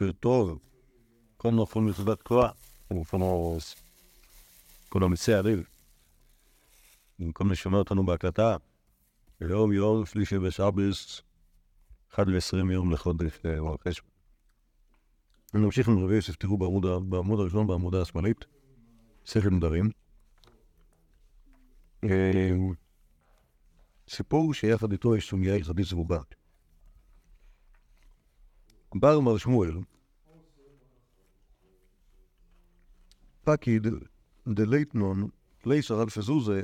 בוקר טוב. כל נופל מצוות תורה. כל המצע לב. במקום לשמוע אותנו בהקלטה, היום יום שלישי בשבס, 1 ו-20 יום לחודש מרחש. נמשיך עם רבי יוסף, תראו בעמוד, הראשון, בעמודה השמאלית, שכל נדרים. סיפור שיחד איתו יש סוגיה הלכתית צרובה. בר מר שמואל, פקיד דלייטנון, לייסר אלפי זוזה,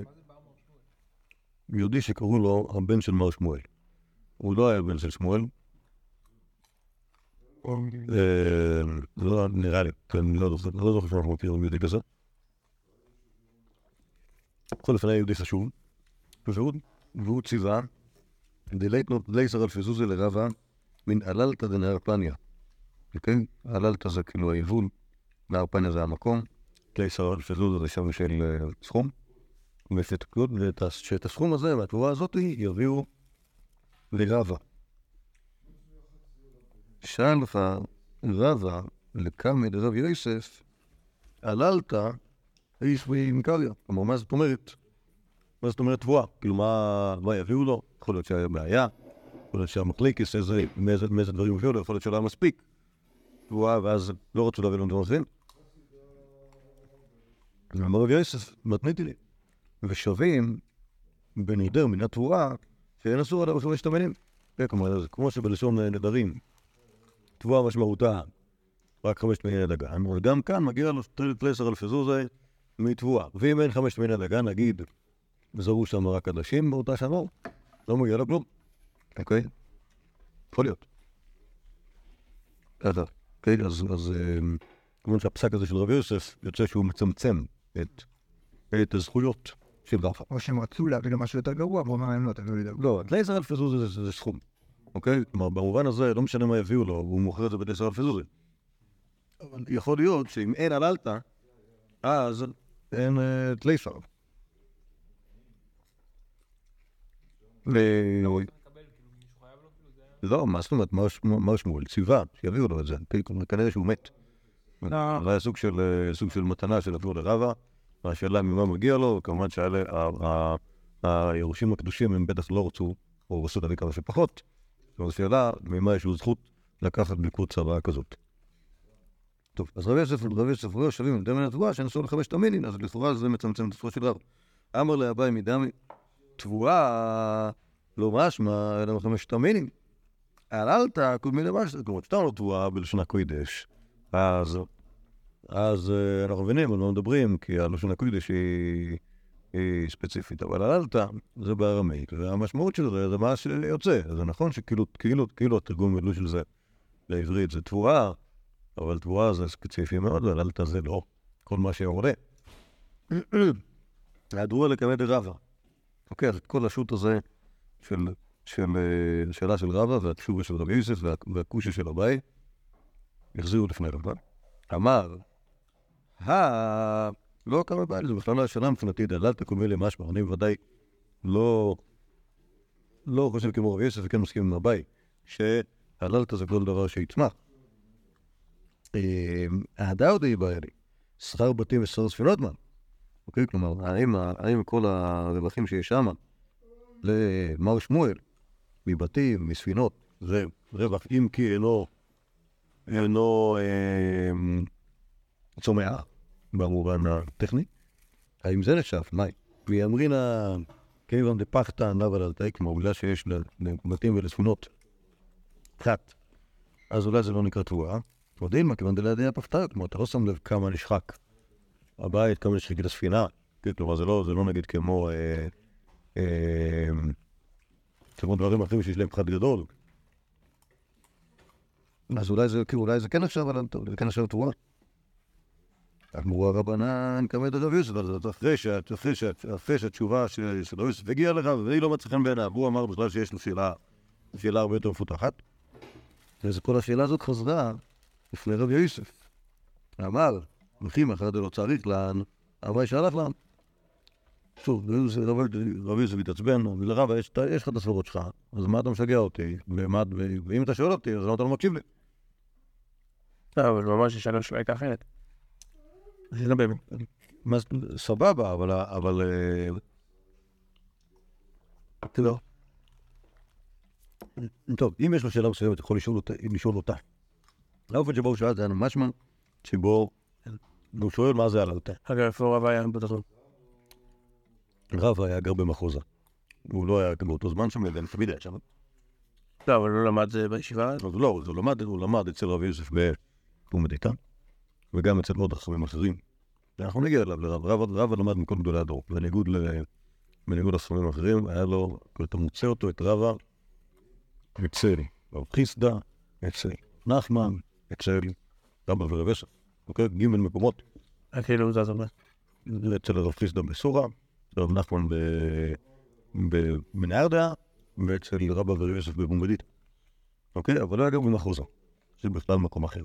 יהודי שקראו לו הבן של מר שמואל. הוא לא היה בן של שמואל. לא נראה לי, אני לא זוכר שאנחנו מכירים יהודי כזה. בכל אופן היה יהודי חשוב, והוא ציווה דלייטנון לייסר אלפי זוזה לרבה מן עללתא דנהר פניה. כן? עללתא זה כאילו היבול, נהר פניה זה המקום, קיסר אלפזוז זה שם של סכום, ואת הסכום הזה והתבואה הזאת יביאו לרבה. שאל לך רבה לקמא דרב יוסף, עללת איש מקריה. כלומר, מה זאת אומרת? מה זאת אומרת תבואה? כאילו, מה יביאו לו? יכול להיות שהיה בעיה, יכול להיות שהמחליקס, מאיזה דברים הביאו לו, יכול להיות שלא היה מספיק תבואה, ואז לא רצו להביא לנו דברים אחרים. אמר רבי יוסף, מתניתי לי. ושווים בנדר מן התבואה, שאין אסור עליו חמשת המינים. כלומר, כמו שבלשון נדרים, תבואה משמעותה רק חמשת מיני דגן, אבל גם כאן מגיע לו תלסר אלפי זוזה מתבואה. ואם אין חמשת מיני דגן, נגיד, זרו שם רק עדשים באותה שנה, לא מגיע לו כלום. אוקיי? יכול להיות. אוקיי, אז כמובן שהפסק הזה של רבי יוסף יוצא שהוא מצמצם את, הזכויות של רפה. או שהם רצו להביא לו משהו יותר גרוע, והוא אמר להם לא, תביאו לי דבר. לא, לייזר אלפי זוזי זה, סכום, אוקיי? כלומר, במובן הזה, לא משנה מה יביאו לו, הוא מוכר את זה בלייזר אלפי זוזי. אבל יכול להיות שאם אין עללתא, אז אין את לייזר. לא, מה זאת אומרת, מר שמואל ציווה שיביאו לו את זה, כנראה שהוא מת. זה היה סוג של מתנה של עבור לרבה, והשאלה ממה מגיע לו, כמובן שהיורשים הקדושים הם בטח לא רצו, או רצו להביא כמה שפחות, זו שאלה ממה יש לו זכות לקחת בליקוד צוואה כזאת. טוב, אז רבי יוסף ורבי יוסף רואה שווים עם דמי התבואה שאנסו לחמש תמינין, אז לכאורה זה מצמצם את התבואה של רב. אמר לאביי מדמי, תבואה לא משמע אלא מחמש תמינין. עללת קודמי למשהו, כלומר, כשאתה לא תבואה בלשון הקודש, אז אז אנחנו מבינים על מה מדברים, כי הלשון הקודש היא, היא ספציפית, אבל עללת זה בארמית, והמשמעות של זה זה מה שיוצא. זה נכון שכאילו כאילו, כאילו התרגום מילוי של זה לעברית זה תבואה, אבל תבואה זה ספציפי מאוד, ועללת זה לא כל מה שעולה. היעדרו לקמא דרבה. אוקיי, אז את כל השו"ת הזה של, של שאלה של רבה והתשובה של רבי יוסף והכושה של אביי, החזירו לפני רבה. אמר, הא... לא קרה בעיה, זה בכלל לא השאלה מבחינתי, דלל תקומי למשמע, אני בוודאי לא... לא חושב כמו רבי יוסף וכן מסכים עם אביי, שהללת זה כל דבר שיצמח. ההדר די בעיה לי, שכר בתים ושכר ספינות מה? אוקיי, כלומר, האם כל הרווחים שיש שם למר שמואל, מבתים, מספינות, זה רווח אם כי אינו, אינו צומח. במובן הטכני. האם זה נחשב? מאי? ויאמרינה כיוון דפחתא נבל על תאי, כמו בגלל שיש לבתים ולספינות קצת, אז אולי זה לא נקרא תבואה. ועוד אין מה, כיוון דלידי הפחתא, כמו אתה לא שם לב כמה נשחק הבית, כמה נשחק את הספינה. כלומר, זה לא, זה לא נגיד כמו, אה, אה, כמו דברים אחרים שיש להם פחת גדול. אז אולי זה, אולי זה כן נחשב, זה כן נחשב תבואה. אמרו הרבנן כמת רב יוסף, אז אחרי שהתשובה של רב יוסף הגיעה לך, והיא לא מצליחה בעיניו, הוא אמר בכלל שיש לו שאלה, שאלה הרבה יותר מפותחת. אז כל השאלה הזאת חזרה לפני רב יוסף. אמר, הולכים אחרי זה לא צריך לאן, אבל שהלך לאן. שוב, רב יוסף התעצבן, ולרב, יש לך את הסברות שלך, אז מה אתה משגע אותי? ואם אתה שואל אותי, אז למה אתה לא מקשיב לי? לא, אבל ממש השאלה שלו הייתה אחרת. זה לא באמת. סבבה, אבל... אבל... אה, לא. טוב, אם יש לו שאלה מסוימת, אתה יכול לשאול אותה. האופן שבו הוא שאל זה היה משמע שבו הוא שואל מה זה עלתה. אגב, איפה רב היה בתחום? רב היה גר במחוזה. הוא לא היה באותו זמן שם, אלא תמיד היה שם. לא, אבל הוא למד זה בישיבה. אז לא, הוא למד, הוא למד אצל רבי יוסף בפומד איתן, וגם אצל עוד חכמים אחרים. ואנחנו נגיע אליו, לרב. רב, רב למד מכל גדולי הדור. בניגוד, בניגוד לחכמים האחרים, היה לו, אתה מוצא אותו, את רבא, אצל רב חיסדא, אצל נחמן, אצל רבא ורב יוסף. אוקיי? ג' מקומות. אה, כאילו, זה אומר. אצל הרב חיסדא בסורה, רב נחמן במנהרדה, ואצל רבא ורב יוסף בבומבדית. אוקיי? אבל לא היה גר במחוזה. זה בכלל מקום אחר.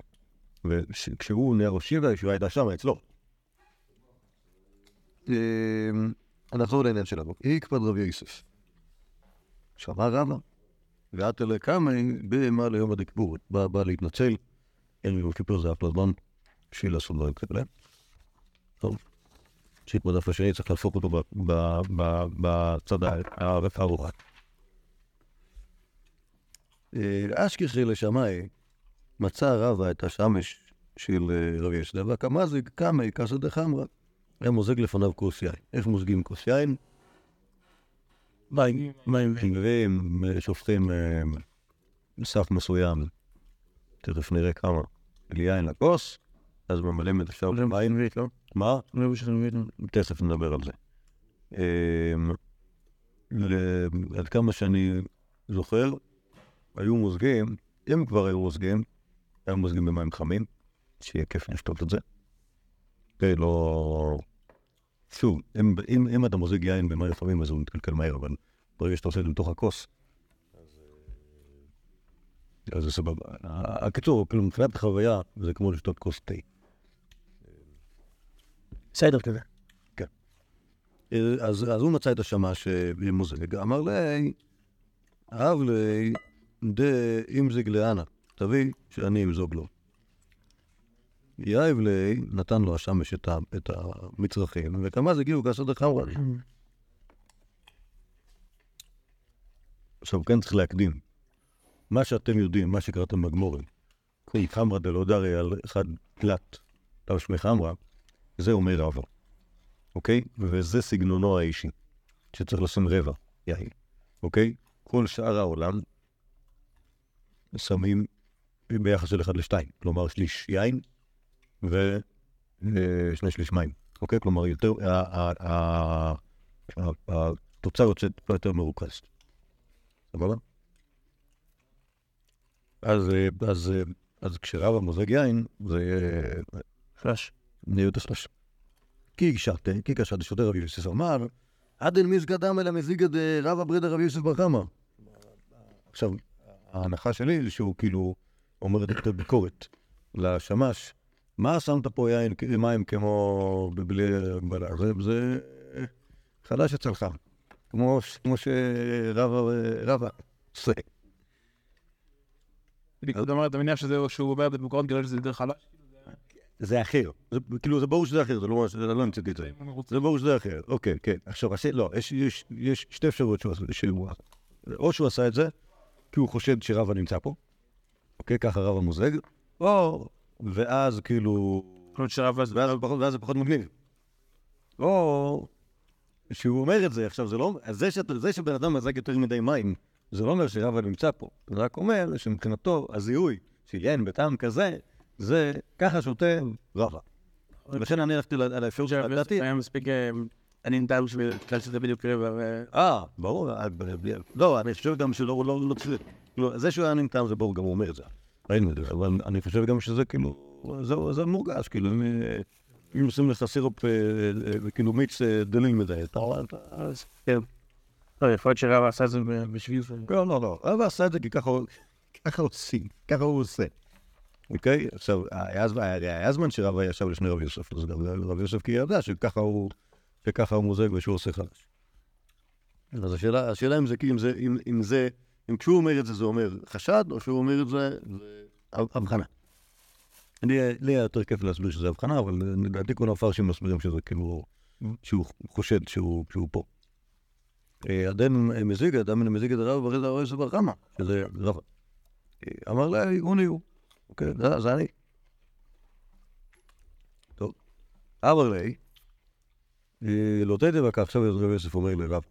וכשהוא נהיה ראש עיר, הישיבה הייתה שם, אצלו. נחזור לעניין שלנו. איקפד רב יוסף. שמע רבא, ואת אלה קמי במה ליום הדקבור. בא להתנצל, אין לי כיפור זה אף לזמן בשביל לעשות דברים כאלה. טוב. שיט בדף השני צריך להפוך אותו בצד הארוך. אה, אשכחי לשמאי מצא רבא את השמש של אה, רבי ישדה, והקמזיג קמי כסא דחמרא. היה מוזג לפניו כוס יין. איך מוזגים כוס יין? מים, מים. מביאים, שופכים אה, סף מסוים, תכף נראה כמה, של יין לכוס, אז ממלאים את השאר במים. מה? תכף נדבר על זה. אמ, עד כמה שאני זוכר, היו מוזגים, אם כבר היו מוזגים, היו מוזגים במים חמים, שיהיה כיף לשתות את זה. לא... שוב, אם, אם, אם אתה מוזג יין במים חמים אז הוא מתקלקל מהר, אבל ברגע שאתה עושה את זה בתוך הכוס, אז, אז זה סבבה. הקיצור, כאילו, מבחינת החוויה, זה כמו לשתות כוס תה. בסדר כזה. אז, אז הוא מצא את השמש מוזג, אמר לי, אהב לי, דה אימזיג לאנה, תביא שאני אמזוג לו. יאהב לי, נתן לו השמש את, ה, את המצרכים, וכמה זה הגיעו כסר דחמרה. עכשיו, כאן צריך להקדים. מה שאתם יודעים, מה שקראתם בגמורים, חמרא דלא דרי על אחד תלת, תו שמי חמרא, זה אומר רבא. אוקיי? וזה סגנונו האישי, שצריך לשים רבע, יין, אוקיי? כל שאר העולם שמים ביחס של 1 ל-2, כלומר שליש יין ושני שליש מים, אוקיי? כלומר יותר, התוצר יוצא טיפה יותר מרוכז. סבבה? אז, אה, אז, אה, אז כשרבא מוזג יין, זה כי קשרתי, כי קשרתי שוטר רבי יוסף אמר, עד אל מזגא דם אלא מזיגא דרבא ברידא רבי יוסף בר חמא. עכשיו, ההנחה שלי זה שהוא כאילו אומר את יותר ביקורת לשמש. מה שמת פה יין, מים כמו בלי הגבלה? זה, זה חדש אצלך. כמו, שרבא רבא עושה. אתה מניח שהוא אומר את זה במקורות בגלל שזה יותר חלש? זה אחר. זה, כאילו, זה ברור שזה אחר, זה לא, זה לא המצאתי את זה. זה ברור שזה אחר, אוקיי, כן. עכשיו, עשה, לא, יש, יש, יש שתי אפשרויות שהוא עשה, שהוא עשה. או שהוא עשה את זה, כי הוא חושד שרבא נמצא פה, אוקיי, ככה רבא מוזג, או, ואז כאילו, יכול להיות שרב אז... ואז, זה פחות- ואז זה פחות מגניב. או, שהוא אומר את זה, עכשיו, זה לא, זה, שאת, זה שבן אדם מזג יותר מדי מים, זה לא אומר שרבא נמצא פה, זה רק אומר שמבחינתו, הזיהוי יין בטעם כזה, זה ככה שותה רבא. ולכן אני הלכתי על האפשרות שלדעתי, יוסף היה מספיק אה, עניין דם בשביל בגלל שזה בדיוק רבע. ו- אה, ברור, אה, לא, אני חושב גם שלא, לא, לא צריך, כאילו, זה שהוא היה נמטעם זה ברור, גם הוא אומר את זה, ראינו את זה, אבל אני חושב גם שזה כאילו, זה, זה מורגש, כאילו, אם, אה, עושים לך סירופ, אה, אה, כאילו מיץ אה, דליל מדי, אתה רואה, אתה... אז- כן. לא, יכול להיות שרב עשה את זה בשביל זה. לא, לא, לא, אבל עשה את זה כי ככה עושים, ככה הוא עושה. אוקיי? עכשיו, היה זמן- היה היה זמן שרב ישב לפני רב יוסף, אז גם רב יוסף כי ידע שככה הוא, שככה הוא מוזג ושהוא עושה חדש. אז השאלה, השאלה אם זה, אם זה, אם, אם זה, אם כשהוא אומר את זה, זה אומר חשד, או שהוא אומר את זה, זה הבחנה. לי לי היה יותר כיף להסביר שזה הבחנה, אבל לדעתי כל המפרשים מסבירים שזה כאילו, שהוא חושד שהוא שהוא פה. אה, עדן מזיגה, מן מזיגה דרב ברי דרב זה בר חמא, שזה רב. אה, אמר לה, הוא. אוקיי, זה- אני. טוב. אמר לי, אה, לא תדע וקרא, עכשיו רב יוסף אומר לרב.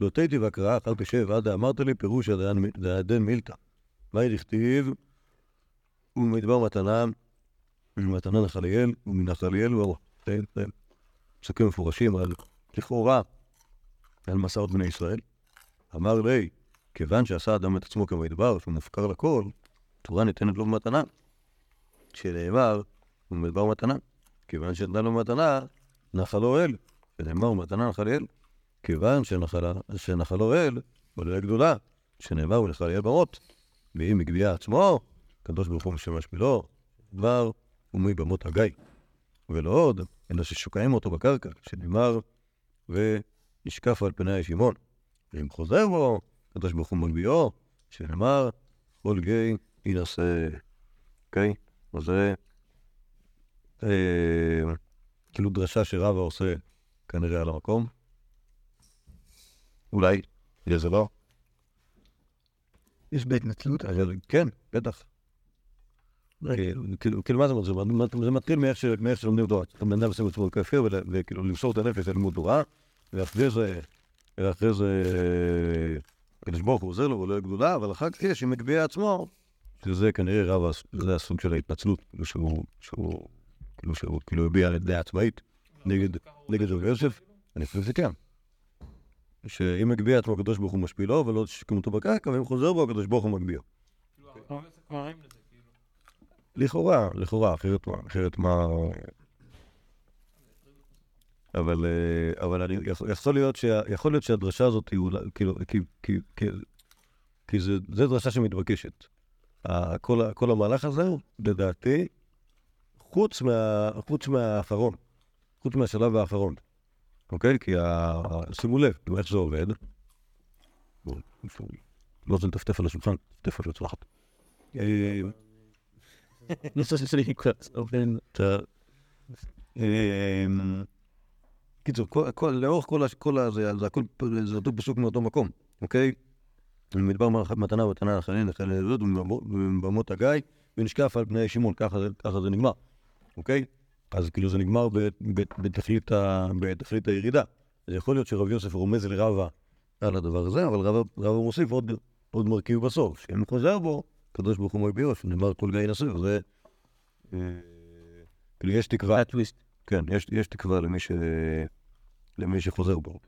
לא תדע וקרא, אחר תשב, עד אמרת לי פירוש עדן מילתא. מה דכתיב? ומדבר מתנה, ומתנה נחליאל, ומנחליאל ואור. פסוקים מפורשים על, לכאורה, על מסעות בני ישראל. אמר לי, כיוון שעשה אדם את עצמו כמדבר, שהוא מופקר לכל, תורה ניתנת לו במתנה. שנאמר, ומדבר מתנה. כיוון שנתן לו מתנה, נחלו אל. שנאמר, מתנה נחליאל. כיוון שנחלה- שנחלו אל, בלילה גדולה. שנאמר, ונחליאל במות. ואם הגביה עצמו, הקדוש ברוך הוא משמש בלו, דבר ומי במות הגיא. ולא עוד, אלא ששוקעים אותו בקרקע, שנאמר, וישקף על פני הישימון. ואם חוזר בו, הקדוש ברוך הוא מגביהו, שנאמר, כל גיא יינשא. אוקיי? אז זה אה, כאילו דרשה שרבא עושה כנראה על המקום. אולי, בגלל זה לא. יש בהתנצלות. אבל כן, בטח. כאילו- כאילו, כאילו, מה זה אומר? זה- מתחיל מאיך שלומדים תורה. אתה בן אדם עושה עצמו כפיר, וכאילו למסור את הנפש ללימוד תורה, ואחרי זה, ואחרי זה, אה, הקדוש ברוך הוא עוזר לו ולא גדולה, אבל אחר כך יש עם מגביה עצמו, שזה כנראה רב, זה הסוג של ההתנצלות, כאילו שהוא, שהוא, כאילו שהוא, כאילו הביע דעה עצמאית נגד, רבי יוסף, אני חושב שכן. שאם מגביה עצמו, הקדוש ברוך הוא משפילו, ולא תשקם אותו בקרקע, ואם חוזר בו, הקדוש ברוך הוא מגביה. לכאורה, לכאורה, אחרת מה, אחרת מה... אבל, אה, אבל אני, יכול- להיות, שה, יכול להיות שהדרשה הזאת היא אולי, כאילו, כי, כי, כי, כי זה, זה דרשה שמתבקשת. כל, כל המהלך הזה, לדעתי, חוץ, מה, חוץ מהאחרון, חוץ מהשלב האחרון, אוקיי? כי ה, שימו לב, תראו איך זה עובד. לא רוצה לטפטף על השולחן, לטפטף על הצלחת. קיצור, לאורך כל הזה, זה הכל, זה אותו פסוק מאותו מקום, אוקיי? במדבר מתנה ומתנה לחנין לחנין לזאת ובמות הגיא ונשקף על פני שמעון, ככה זה- זה נגמר, אוקיי? אז כאילו זה נגמר בתכלית הירידה. אז יכול להיות שרב יוסף רומז לרבה על הדבר הזה, אבל רבה מוסיף עוד מרכיב בסוף, שאם חוזר בו, הקדוש ברוך הוא מגביהו, שנאמר כל גיא ינסה, וזה... אה, כאילו יש תקווה, כן, יש, תקווה. למי שחוזר בו.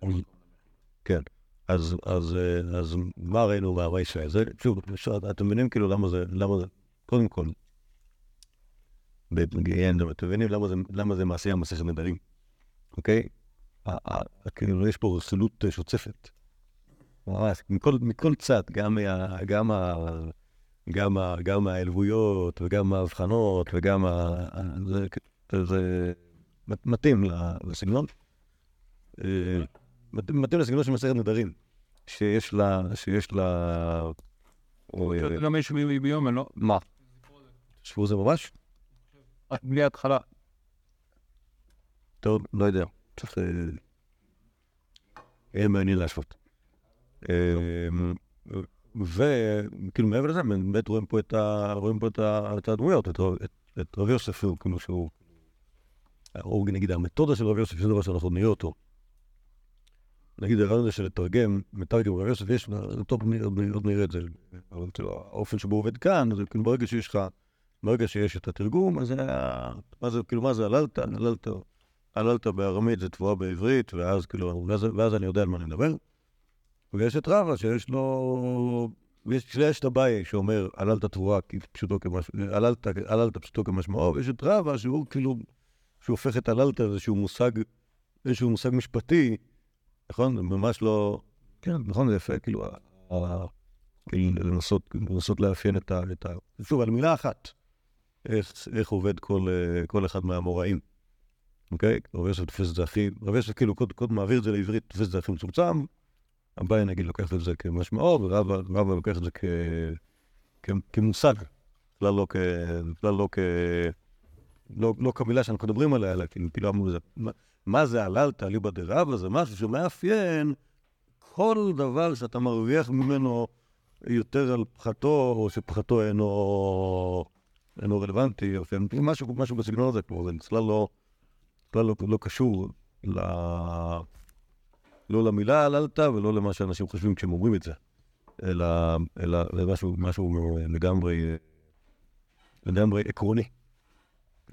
כן, אז, אז, אה, אז מה ראינו מה ישראל? זה, שוב, אפשר- אתם מבינים כאילו למה זה, למה זה, קודם כל, בגיין, אתם מבינים למה זה, למה זה מעשייה מסכת נדרים, אוקיי? כאילו יש פה רכילות אה, שוצפת. ממש, מכל, מכל צד, גם, מה, גם, ה, גם, ה, גם העלבויות, וגם ההבחנות, וגם ה... זה, זה מת- מתאים לסגנון. אה, מת- מתאים לסגנון של מסכת נדרים, שיש לה, שיש לה... אוי, גם יש בי- ביום, לא? מה? תשבו זה ממש? רק בלי התחלה. טוב, לא יודע. צריך... אה, יהיה מעניין להשוות. אה, וכאילו מעבר לזה, באמת רואים פה את ה- רואים פה את ה- את הדמויות, את רב- את- את רב יוסף, כאילו שהוא... או נגיד המתודה של רב יוסף, שזה דבר שאנחנו נראה אותו. נגיד הרעיון הזה של לתרגם, מתרגם יוסף, יש, טוב, עוד נראה את זה, אבל כאילו, האופן שבו עובד כאן, זה כאילו ברגע שיש לך, ברגע שיש את התרגום, אז מה זה, כאילו, מה זה הללת, הללת, הללת בארמית זה תבואה בעברית, ואז כאילו, ואז, אני יודע על מה אני מדבר. ויש את רבא שיש לו, יש, יש את אביי שאומר הללת תבואה פשוטו כמשמעו, הללת פשוטו כמשמעו, ויש את רבא שהוא כאילו, שהוא הופך את הללת לאיזשהו מושג, איזשהו מושג משפטי, נכון? זה ממש לא, כן, נכון, זה יפה, כאילו, כאילו לנסות, לנסות לאפיין את ה... את ה... שוב, על מילה אחת, איך, איך עובד כל, כל אחד מהאמוראים. אוקיי? רבי יוסף תופס את זה הכי, רבי יוסף כאילו קודם מעביר את זה לעברית, תופס את זה הכי מצומצם, אביי נגיד לוקח את זה כמשמעו, ורבא רבא לוקח את זה כ, כ, כמושג, בכלל לא, כ, בכלל לא כ, לא, לא כמילה שאנחנו מדברים עליה, אלא כאילו, כאילו אמרו זה, מה, זה הללת ליבא דרבא? זה משהו שמאפיין כל דבר שאתה מרוויח ממנו יותר על פחתו, או שפחתו אינו, אינו רלוונטי, או משהו, משהו בסגנון הזה, כמו זה בכלל לא, בכלל לא, לא קשור ל... לא למילה הללת ולא למה שאנשים חושבים כשהם אומרים את זה, אלא, אלא למשהו משהו לגמרי, לגמרי עקרוני.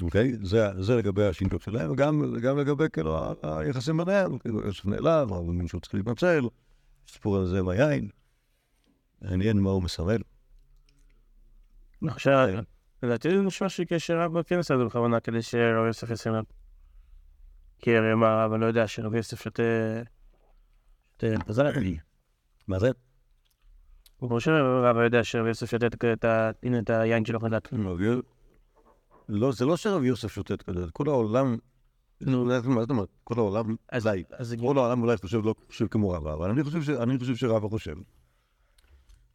אוקיי? זה, זה לגבי השינוי שלהם, וגם גם לגבי כאילו היחסים ביניהם, כאילו יוסף נעלב, אבל מישהו צריך להתנצל, סיפור על זה עם היין, מעניין מה הוא מסמל. עכשיו, לדעתי זה נשמע שקשר רב בכנס הזה בכוונה כדי שרב יוסף ישים לב. כי הרי מה, אבל לא יודע שרב יוסף שותה... מה זה? הוא חושב שרב יודע שרב יוסף שותה את היין שלו חדש. לא, זה לא שרב יוסף שותה את כזה, כל העולם, נו, מה זאת אומרת? כל העולם, אז- אולי, אז זה כל העולם אולי חושב לא חושב כמו רבא, אבל אני חושב שרבא חושב.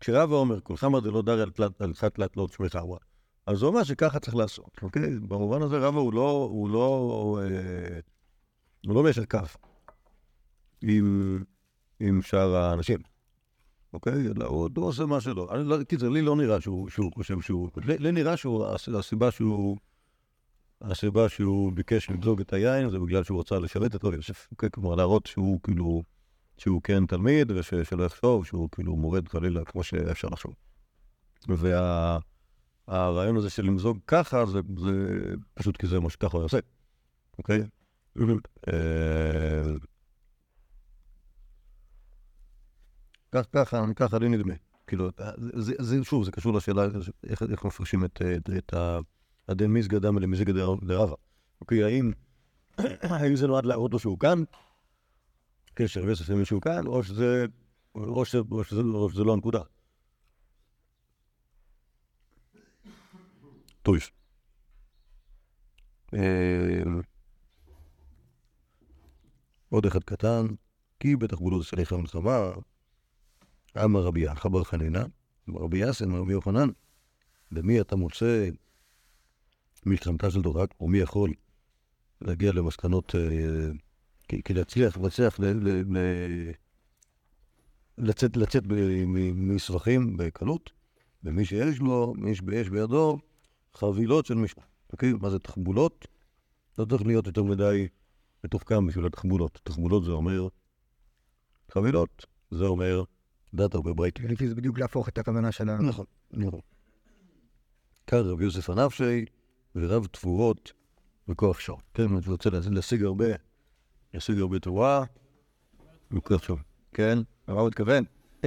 כשרבא אומר, כל חמא דלא דריה על חת תלת לא תשמי חמא, אז הוא אומר שככה צריך לעשות, אוקיי? במובן הזה רבא הוא לא, הוא לא, אה, הוא לא מיישר כף עם שאר האנשים, אוקיי? אלא הוא הוא עושה מה שלא. אני לא- קיצר, לי לא נראה שהוא, שהוא חושב שהוא, לי, לי נראה שהוא, הס- הסיבה שהוא, הסיבה שהוא ביקש למזוג את היין זה בגלל שהוא רצה לשרת את רב יוסף, אוקיי? כלומר להראות שהוא כאילו, שהוא כן תלמיד ושלא יחשוב שהוא כאילו מורד חלילה כמו שאפשר לחשוב. והרעיון הזה של למזוג ככה זה, זה פשוט כי זה מה שככה הוא יעשה, אוקיי? אה, כך- ככה, ככה לי נדמה. כאילו, זה, זה, שוב, זה קשור לשאלה איך, איך מפרשים את, את, את ה- הדין מיסגא דמא למזיגא דר- דרבא. אוקיי, האם, האם זה נועד להראות לו שהוא כאן, קשר ויוסף למי שהוא כאן, או שזה, או שזה, או שזה, או שזה לא הנקודה. טוב. אה, עוד אחד קטן, כי בתחבולות סליחה מלחמה, אמר רבי יחא בר חנינא, רבי יאסן, רבי יוחנן, במי אתה מוצא מלחמתה של תורה, או מי יכול להגיע למסקנות, אה, כי להצליח, ל- לצאת, לצאת מסבכים בקלות, ומי שיש לו, מי שיש בידו, חבילות של משנה. אוקיי? מה זה תחבולות? לא צריך להיות יותר מדי מתוחכם בשביל התחבולות. תחבולות זה אומר חבילות, זה אומר דת הרבה. לפי זה בדיוק להפוך את הכוונה של ה... נכון, נכון. כאן רב יוסף הנפשי ורב תפורות וכוח שור. כן, אני רוצה לה- להשיג הרבה, להשיג הרבה תורה וכוח שור. כן, למה הוא מתכוון?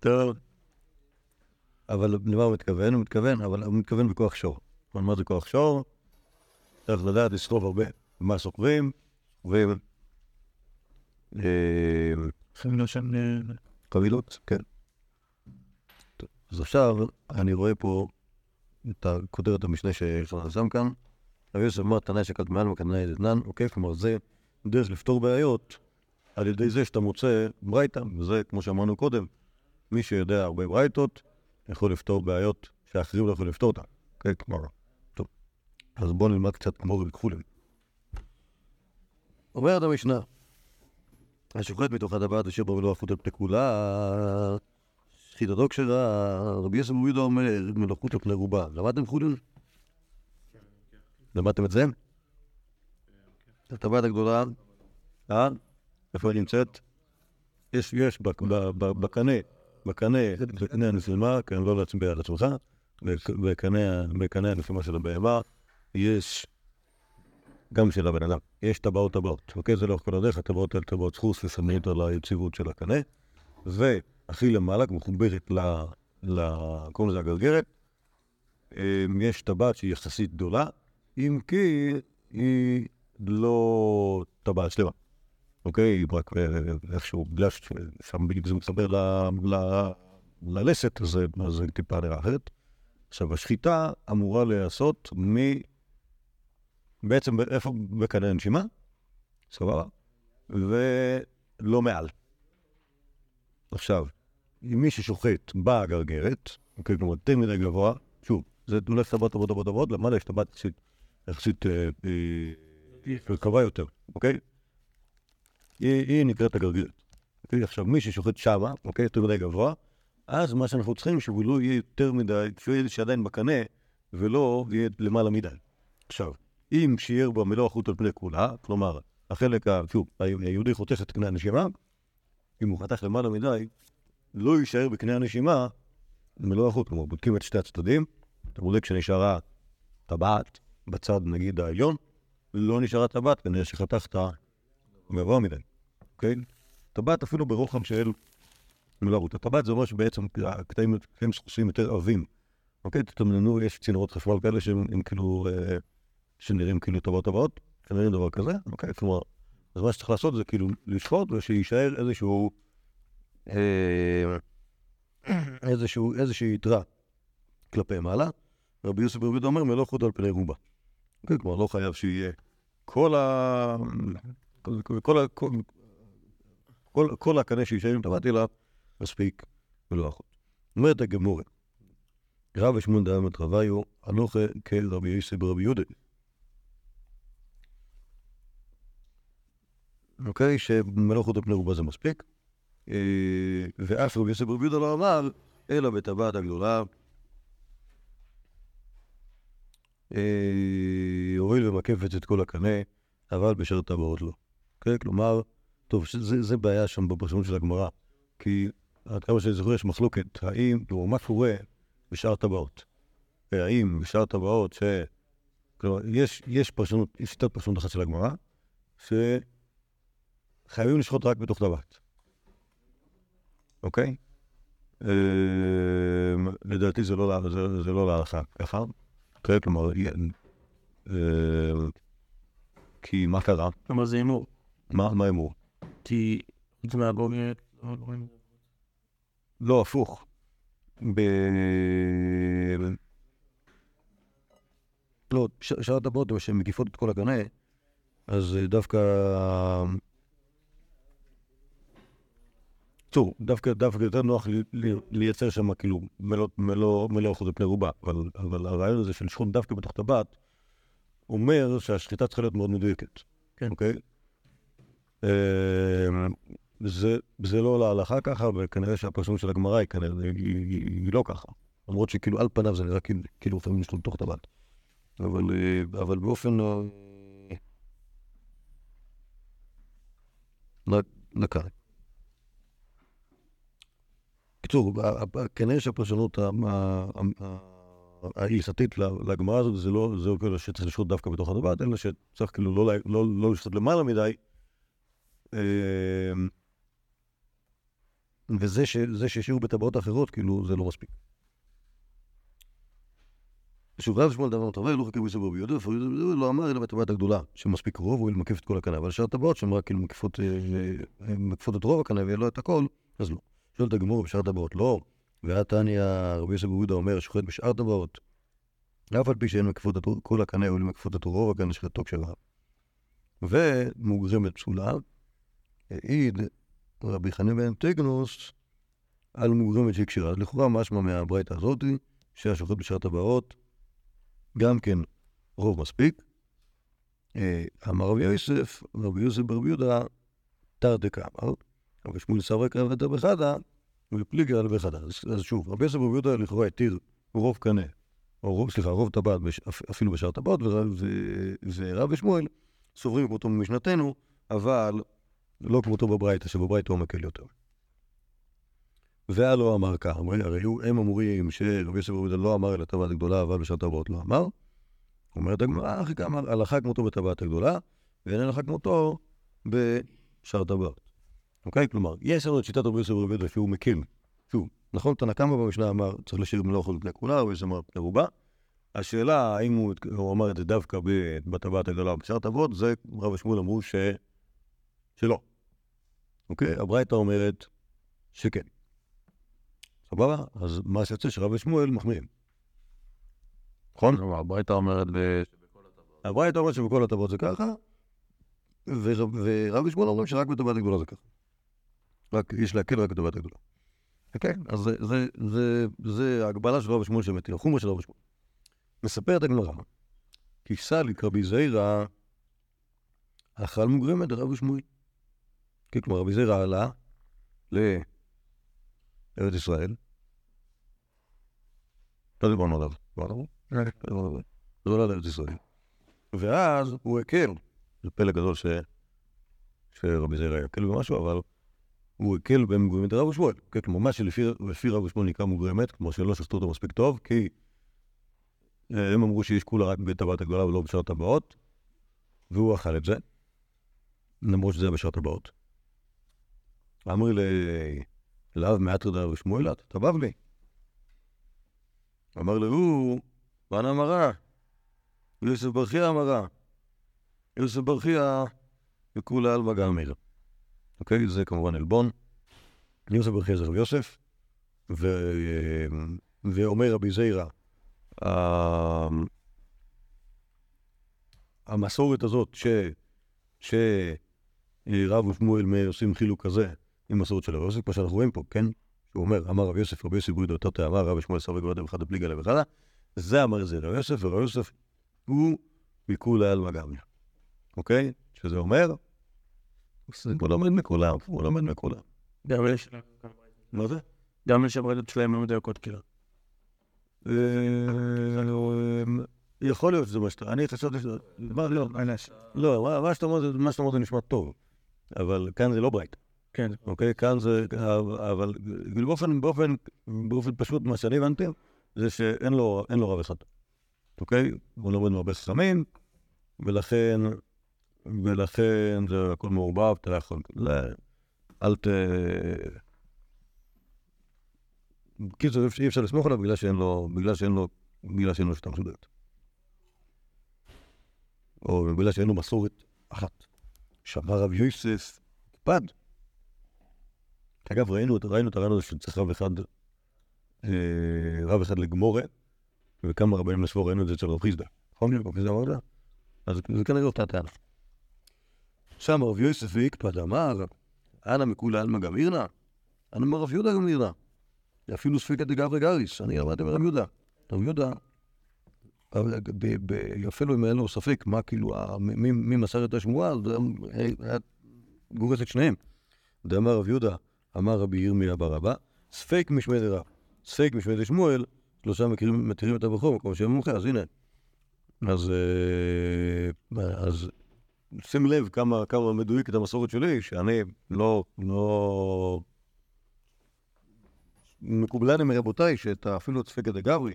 טוב. אבל למה הוא מתכוון? הוא מתכוון, אבל הוא מתכוון בכוח שור. מה זה כוח שור? צריך לדעת לסחוב הרבה. מה סוחבים? סוחבים חבילות של... חבילות, כן. טוב, אז עכשיו אני רואה פה את הכותרת המשנה שחנן שם כאן. רבי יוסף אמר תנאי שקדמן וקנאי דתנן, אוקיי? כלומר זה דרך לפתור בעיות על ידי זה שאתה מוצא ברייתא, וזה כמו שאמרנו קודם, מי שיודע הרבה ברייתות יכול לפתור בעיות שאחרים לא יכולים לפתור אותן, אוקיי? כלומר, טוב. אז בואו נלמד קצת כמו רבי כחולים. אומרת המשנה, השוחט מתוך הטבעת אשר בו מלוא החוט על פני כולה, שחיטתו כשרה, רבי יוסף מורידו אומר, מלאכות על פני רובה. למדתם חולין? למדתם את זה? את הטבעת הגדולה, אה? איפה היא נמצאת? יש, יש, בקנה, בקנה, בקנה הנפלמה, כן, לא להצביע על עצמך, בק- בקנה בקנה הנפלמה של הבהמה, יש גם של הבן אדם. יש טבעות טבעות, אוקיי? זה לאורך כל הדרך, הטבעות האלה טבעות סחוס וסמנית על היציבות של הקנה. והכי למעלה, מחוברת ל... ל... קוראים לזה הגרגרת, אמ, יש טבעת שהיא יחסית גדולה, אם כי היא לא טבעת שלמה. אוקיי? היא רק אה, איכשהו, בגלל ששם בדיוק זה מתחבר ל... ל... ללסת, אז זה טיפה נראה אחרת. עכשיו, השחיטה אמורה להיעשות מ... בעצם איפה? בקנה הנשימה, סבבה, ולא מעל. עכשיו, אם מי ששוחט בגרגרת, אוקיי, כלומר, יותר מדי גבוה, שוב, זה הולך טבעת, טבעת, טבעת, טבעת, למעלה יש טבעת יחסית- יחסית אה, אה, רחבה יותר, אוקיי? היא היא נקראת הגרגרת. אוקיי? עכשיו, מי ששוחט שמה, אוקיי? יותר מדי גבוה, אז מה שאנחנו צריכים שהוא לא יהיה יותר מדי, שהוא יהיה שעדיין בקנה, ולא יהיה למעלה מדי. עכשיו, אם שיער בה מלוא החוט על פני כולה, כלומר, החלק, שוב, היהודי חותך את קנה הנשימה, אם הוא חתך למעלה מדי, לא יישאר בקנה הנשימה מלוא החוט. כלומר, בודקים את שתי הצדדים, אתה בודק שנשארה טבעת בצד, נגיד, העליון, לא נשארה טבעת, כנראה שחתכת גבוה מדי, אוקיי? טבעת אפילו ברוחב של מלוא החוט. הטבעת זה אומר שבעצם הקטעים הקטעים סחוסים יותר עבים. אוקיי, תתמננו, יש צינורות חשמל כאלה שהם הם כאילו, אה, שנראים כאילו טבעות טבעות, שנראים דבר כזה, אוקיי, כלומר, אז מה שצריך לעשות זה כאילו לשפוט ושיישאר איזשהו, אה, איזשהו, איזושהי יתרה כלפי מעלה. רבי יוסף ברבי יהודה אומר מלוא חוט על פני רובה. אוקיי, כלומר, לא חייב שיהיה כל ה... כל, ה- כל, כל, הקנה שיישאר עם טבעת, אלא מספיק מלוא החוט. אומרת הגמורה, רב ושמואל דאמת רביו, הנוכה כרבי יוסף ברבי יהודה. אוקיי? שמלוא חוט על פני רובה זה מספיק. אה, ואף רבי יוסף ברבי יהודה לא אמר, אלא בטבעת הגדולה. אה, הואיל ומקפת את כל הקנה, אבל בשאר טבעות לא. אוקיי? כלומר, טוב, זה, זה בעיה שם בפרשנות של הגמרא. כי עד כמה שאני זוכר יש מחלוקת, האם, כלומר, מה קורה בשאר טבעות? האם בשאר טבעות ש... כלומר, יש, יש פרשנות, יש שיטת פרשנות אחת של הגמרא, שחייבים לשחוט רק בתוך טבעת. אוקיי? אה, לדעתי זה לא, לה- זה, זה לא להלכה, ככה? כן, כלומר, אה, כי מה קרה? כלומר זה הימור. מה, אמרו? כי חוץ מהגוגרת, לא זה. לא, הפוך. ב... לא, ש- שאר הטבעות, שהן מקיפות את כל הקנה, אז דווקא... צור, דווקא, דווקא יותר נוח לי- לי- לייצר שם כאילו מלוא, אחוז פני רובה, אבל, אבל הרעיון הזה של לשחוט דווקא בתוך טבעת, אומר שהשחיטה צריכה להיות מאוד מדויקת. כן. אוקיי? אה, זה, זה לא להלכה ככה, וכנראה שהפרשנות של הגמרא היא כנראה, היא, היא, היא לא ככה. למרות שכאילו על פניו זה נראה כאילו, לפעמים יש לו בתוך טבעת. אבל, אה, אבל באופן... אה, דקה. בקיצור, כנראה שהפרשנות ההלכתית ל- לגמרא הזאת זה לא זה לא כאילו שצריך לשחוט דווקא בתוך הטבעת, אלא שצריך כאילו לא לא- לא לשחוט למעלה מדי. אה, וזה שהשאירו בטבעות אחרות, כאילו, זה לא מספיק. שוב, רב שמואל דבר טוב, לא חכה בסבור ביודו, לא אמר אלא בטבעת הגדולה, שמספיק רוב, הוא מקף את כל הקנה, אבל שאר הטבעות שהן רק כאילו מקיפות אה, אה, את רוב הקנה ולא את הכל, אז לא. שואלת הגמור בשאר הטבעות, לא. והתניא, רבי יוסף ברודה אומר, שוחט בשאר טבעות, אף על פי שהן מקיפות את כל הקנה, או מקיפות את רוב הקנה של התוק שלה. ומוגזמת פסולה, העיד רבי חנין בן טגנוס על מוגרמת שהיא כשרה. אז לכאורה משמע מהברייתא הזאתי, שהשוחט בשאר טבעות, גם כן רוב מספיק. אה, אמר רבי יוסף, רבי יוסף ברבי יהודה, תרתי כאמר, רבי שמואל סברי קרבתא בחדה, ופליגר על בחדה. אז, שוב, רבי יוסף ברבי יהודה לכאורה התיר רוב קנה, או רוב, סליחה, רוב טבעת, אפילו בשאר טבעות, ורבי שמואל סוברים כמותו ממשנתנו, אבל לא כמותו בברייתא, שבברייתא הוא מקל יותר. והלא אמר כך, הרי הם אמורים שרבי יוסף ברבי יהודה לא אמר אל הטבעת הגדולה, אבל בשאר טבעות לא אמר. אומרת הגמרא, אחי כאמר, הלכה כמותו בטבעת הגדולה, ואין הלכה כמותו בשאר טבעות. אוקיי? כלומר, יש לנו את שיטת רבי יוסף יהודה שהוא מקל. שוב, נכון, תנא קמא במשנה אמר, צריך להשאיר מלוא חול פני כולה, ויש אמר פני רובה. השאלה, האם הוא, הוא אמר את זה דווקא בטבעת הגדולה או בשאר טבעות, זה רב ושמואל אמרו ש... שלא. אוקיי? הברייתא אומרת שכן. סבבה? אז מה שיוצא שרב ושמואל מחמירים. נכון? כלומר, הברייתא אומרת ב... הברייתא אומרת שבכל הטבעות זה ככה, ורב ורב ושמואל אומרים שרק בטבעת הגדולה זה ככה. רק, יש להקל רק בטבעת הגדולה. אוקיי? אז זה, זה, זה, זה ההגבלה של רב ושמואל שמתיר, החומר של רב ושמואל. מספרת הגמרא, כי סליק רבי זיירא אכל מוגרמת דרב ושמואל. כן, כלומר, רבי זיירא עלה לארץ ישראל. לא דיברנו עליו. דיברנו עליו? לא עלה לארץ ישראל. ואז הוא הקל, זה פלא גדול ש... שרבי זיירא יקל במשהו, אבל הוא הקל במוגרמת דרב ושמואל. כן, כלומר, מה שלפי לפי רב ושמואל נקרא מוגרמת, כמו שלא שפטו אותו מספיק טוב, כי אה, הם אמרו שיש כולה רק בבית הבת הגדולה ולא בשעות הבאות, והוא אכל את זה, למרות שזה היה בשעות הבאות. אמר לי, לאו מעט רדה ושמואל, אתה. אמר לי, הוא, בנה אמרה, יוסף ברכיה אמרה, יוסף ברכיה וכולה על מגע אמיר. אוקיי? זה כמובן עלבון. יוסף ברכיה זה רב יוסף, ו... ואומר רבי זיירא, ה- המסורת הזאת ש... שרב ושמואל מאיר עושים חילוק כזה עם מסורת של רב יוסף, כמו שאנחנו רואים פה, כן? שהוא אומר, אמר רב יוסף, רבי יוסף ברידו יותר אמר רב ושמואל סרבי גבוה אחד הפליגה לב וכאלה, זה אמר זה רב יוסף, ורב יוסף הוא מכולי על מגמיה, אוקיי? שזה אומר, הוא לומד מכולם, הוא לומד מכולם. גם אלה שלהם. מה זה? גם אלה שהברדות שלהם לא מדויקות כאילו. אה, יכול להיות שזה מה שאתה... אני חשבתי שזה... מה, לא, לא, מה- שאתה אומר זה- מה שאתה אומר זה נשמע טוב, אבל כאן זה לא ברייט, כן. אוקיי? כאן זה... אבל באופן, באופן, באופן פשוט, מה שאני הבנתי, זה שאין לו, לו רב אחד, אוקיי? הוא לומד מהרבה חכמים, ולכן, ולכן זה הכל מעורבב, אתה לא יכול... אל ת... בקיצור, אי אפשר לסמוך עליו בגלל שאין לו, בגלל שאין לו, בגלל שאין לו שיטה מסודרת. או בגלל שאין לו מסורת אחת. שאמר רב יוסף, הקפד. אגב, ראינו, ראינו את הרעיון הזה שצריך רב אחד, אה, רב אחד לגמורה, וכמה רבנים לסבור ראינו את זה אצל רב חיסדא. נכון? רב חיסדא אמר את זה? אז זה כנראה אותה טענה. שם רב יוסף ויקפד אמר, אנא מכולי עלמא גם עירנא, אנא מרב יהודה גם עירנא. אפילו ספיקא דגברי גריס, אני למדתי מרב יהודה. רב יהודה, ב- אפילו אם היה לו ספק מה כאילו, מי- מסר את השמועה, זה היה גורס את שניהם. דאמר רב יהודה, אמר רבי ירמיה בר אבא, ספק משמי דרב, ספק משמי דשמואל, שלושה מכירים- מתירים את הבכור, כמו שהם מומחה, אז הנה. אז, אה, אז שים לב כמה, כמה מדויקת המסורת שלי, שאני לא, לא... מקובלני מרבותיי, שאתה אפילו את ספקא דגברי,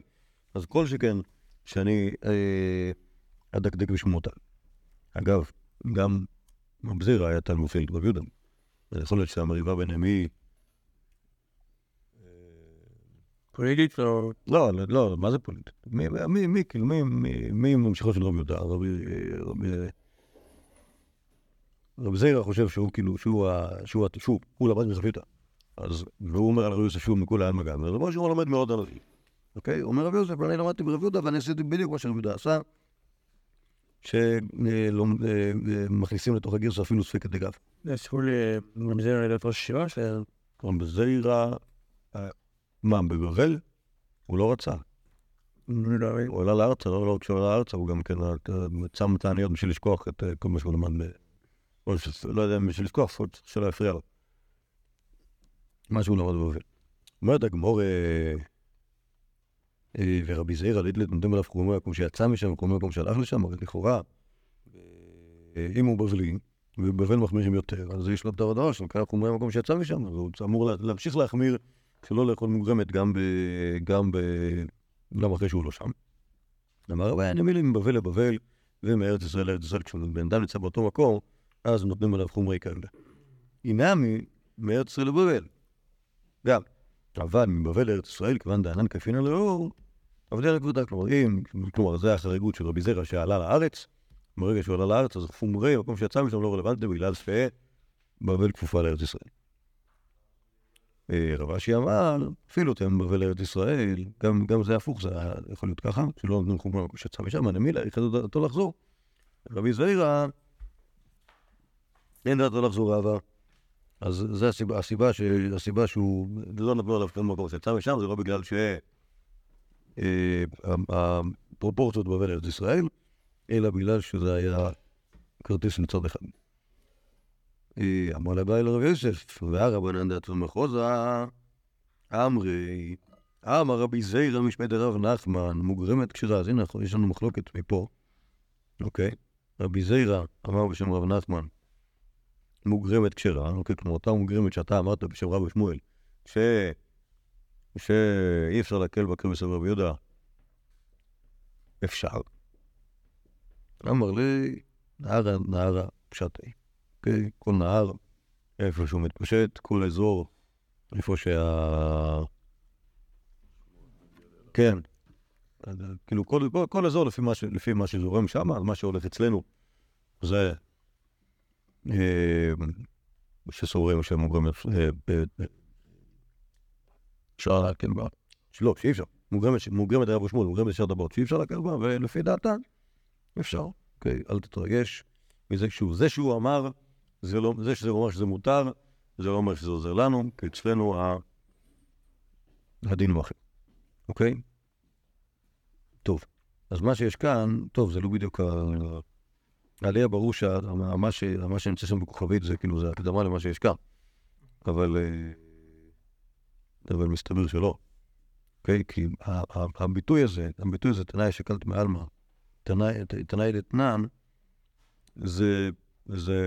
אז כל שכן שאני אה, אדקדק בשמותיי. אגב, גם רב זירא היה תלמוד פילד רב יהודה. יכול להיות שהמריבה ביניהם היא... פוליטית או... לא, לא, לא, מה זה פוליטית? מי, מי, מי, כאילו, מי, מי, מי ממשיכו של רב יהודה? רבי... רבי... רב זירא חושב שהוא כאילו, שהוא, ה- שהוא, ה- שהוא, הוא למד יהודה. אז, והוא אומר על רבי יוסף שהוא מכולי עלמא אז הוא אומר שהוא לומד מאוד רבי. אוקיי? אומר רבי יוסף, אני למדתי ברב יהודה ואני עשיתי בדיוק מה שרב יהודה עשה, שמכניסים לתוך הגרסה אפילו ספיקת דגב. אספו לי... זה נראה להיות ראש ישיבה שלהם. רבי זירא, אה, מה, בבבל? הוא לא רצה. אני לא מבין. הוא עלה לארצה, לא, לא כשהוא עלה לארצה, הוא גם כן אה, את העניות בשביל לשכוח את אה, כל מה שהוא למד. או לא יודע, בשביל לשכוח, פשוט שלא יפריע לו. מה שהוא למד בבבל. אומרת הגמור, אה, אה, ורבי זעיר הלידלת נותן עליו קוראים למקום שיצא משם, קוראים למקום שהלך לשם, הרי לכאורה, אה, אם הוא בבלי, ובבבל מחמירים יותר, אז יש לו את ההודעה של ככה חומרי המקום שיצא משם, אז הוא אמור לה- להמשיך להחמיר, שלא לאכול מוגרמת גם ב... גם ב... גם אחרי שהוא לא שם. אמר, אבל אני מילים מבבל לבבל, ומארץ ישראל לארץ ישראל, כשבן אדם נמצא באותו מקום, אז נותנים עליו חומרי כאלה. הינמי מארץ ישראל לבבל. גם. אבל מבבל לארץ ישראל, כיוון דענן כפינא לאור, אבל זה נקודה, כלומר, אם, כלומר, זה החריגות של רבי זרע שעלה לארץ, ברגע שהוא עלה לארץ, אז חומרי, מקום שיצא משם לא רלוונטי, בגלל שבבל כפופה לארץ ישראל. אה, רב אשי אמר, אפילו אתם בבל לארץ ישראל, גם, גם זה הפוך, זה יכול להיות ככה, שלא נותנים חומרי שיצא משם, הנמילה, איך דעתו לחזור. רבי זעירא, אין דעתו לחזור אהבה. אז זו הסיבה, הסיבה, ש, הסיבה שהוא לא נתנו עליו כל מקום שיצא משם, זה לא בגלל ש... אה, בבל ארץ ישראל, אלא בגלל שזה היה כרטיס מצד אחד. אה, אמר לבעל לרב יוסף, והרבנן דעת ומחוזה, אמרי, אמר רבי זיירא משמי דרב נחמן, מוגרמת כשרה, אז הנה, יש לנו מחלוקת מפה, אוקיי? רבי זיירא אמר בשם רב נחמן, מוגרמת כשרה, אוקיי? כמו אותה מוגרמת שאתה אמרת בשם רבי שמואל, ש... שאי אפשר להקל בקר בסבב רבי יהודה, אפשר. אמר לי, נהרה, נהרה, פשטי. אוקיי? כל נהר, איפה שהוא מתפשט, כל אזור, איפה שה... כן. אז, כאילו, כל, כל, אזור לפי מה, לפי מה שזורם שם, מה שהולך אצלנו זה אה, שסוברים שהם אומרים, אה, ב- אפשר להקל בה. לא, שאי אפשר. מוגרמת, מוגרמת היה שמואל, מוגרמת ישר דברות, שאי אפשר להקל בה, ולפי דעתן, אפשר. אוקיי, אל תתרגש מזה שהוא, זה שהוא אמר, זה, לא, זה שזה אומר שזה מותר, זה לא אומר שזה עוזר לנו, כי אצלנו. הדין הוא אחר. אוקיי? טוב, אז מה שיש כאן, טוב, זה לא בדיוק ה... העלייה ברור שמה שנמצא שם בכוכבית זה כאילו, זה הקדמה למה שיש כאן. אבל... אה, אבל מסתבר שלא. אוקיי? כי הביטוי הזה, הביטוי הזה, תנאי שקלת מעלמא, תנאי דתנן, זה, זה,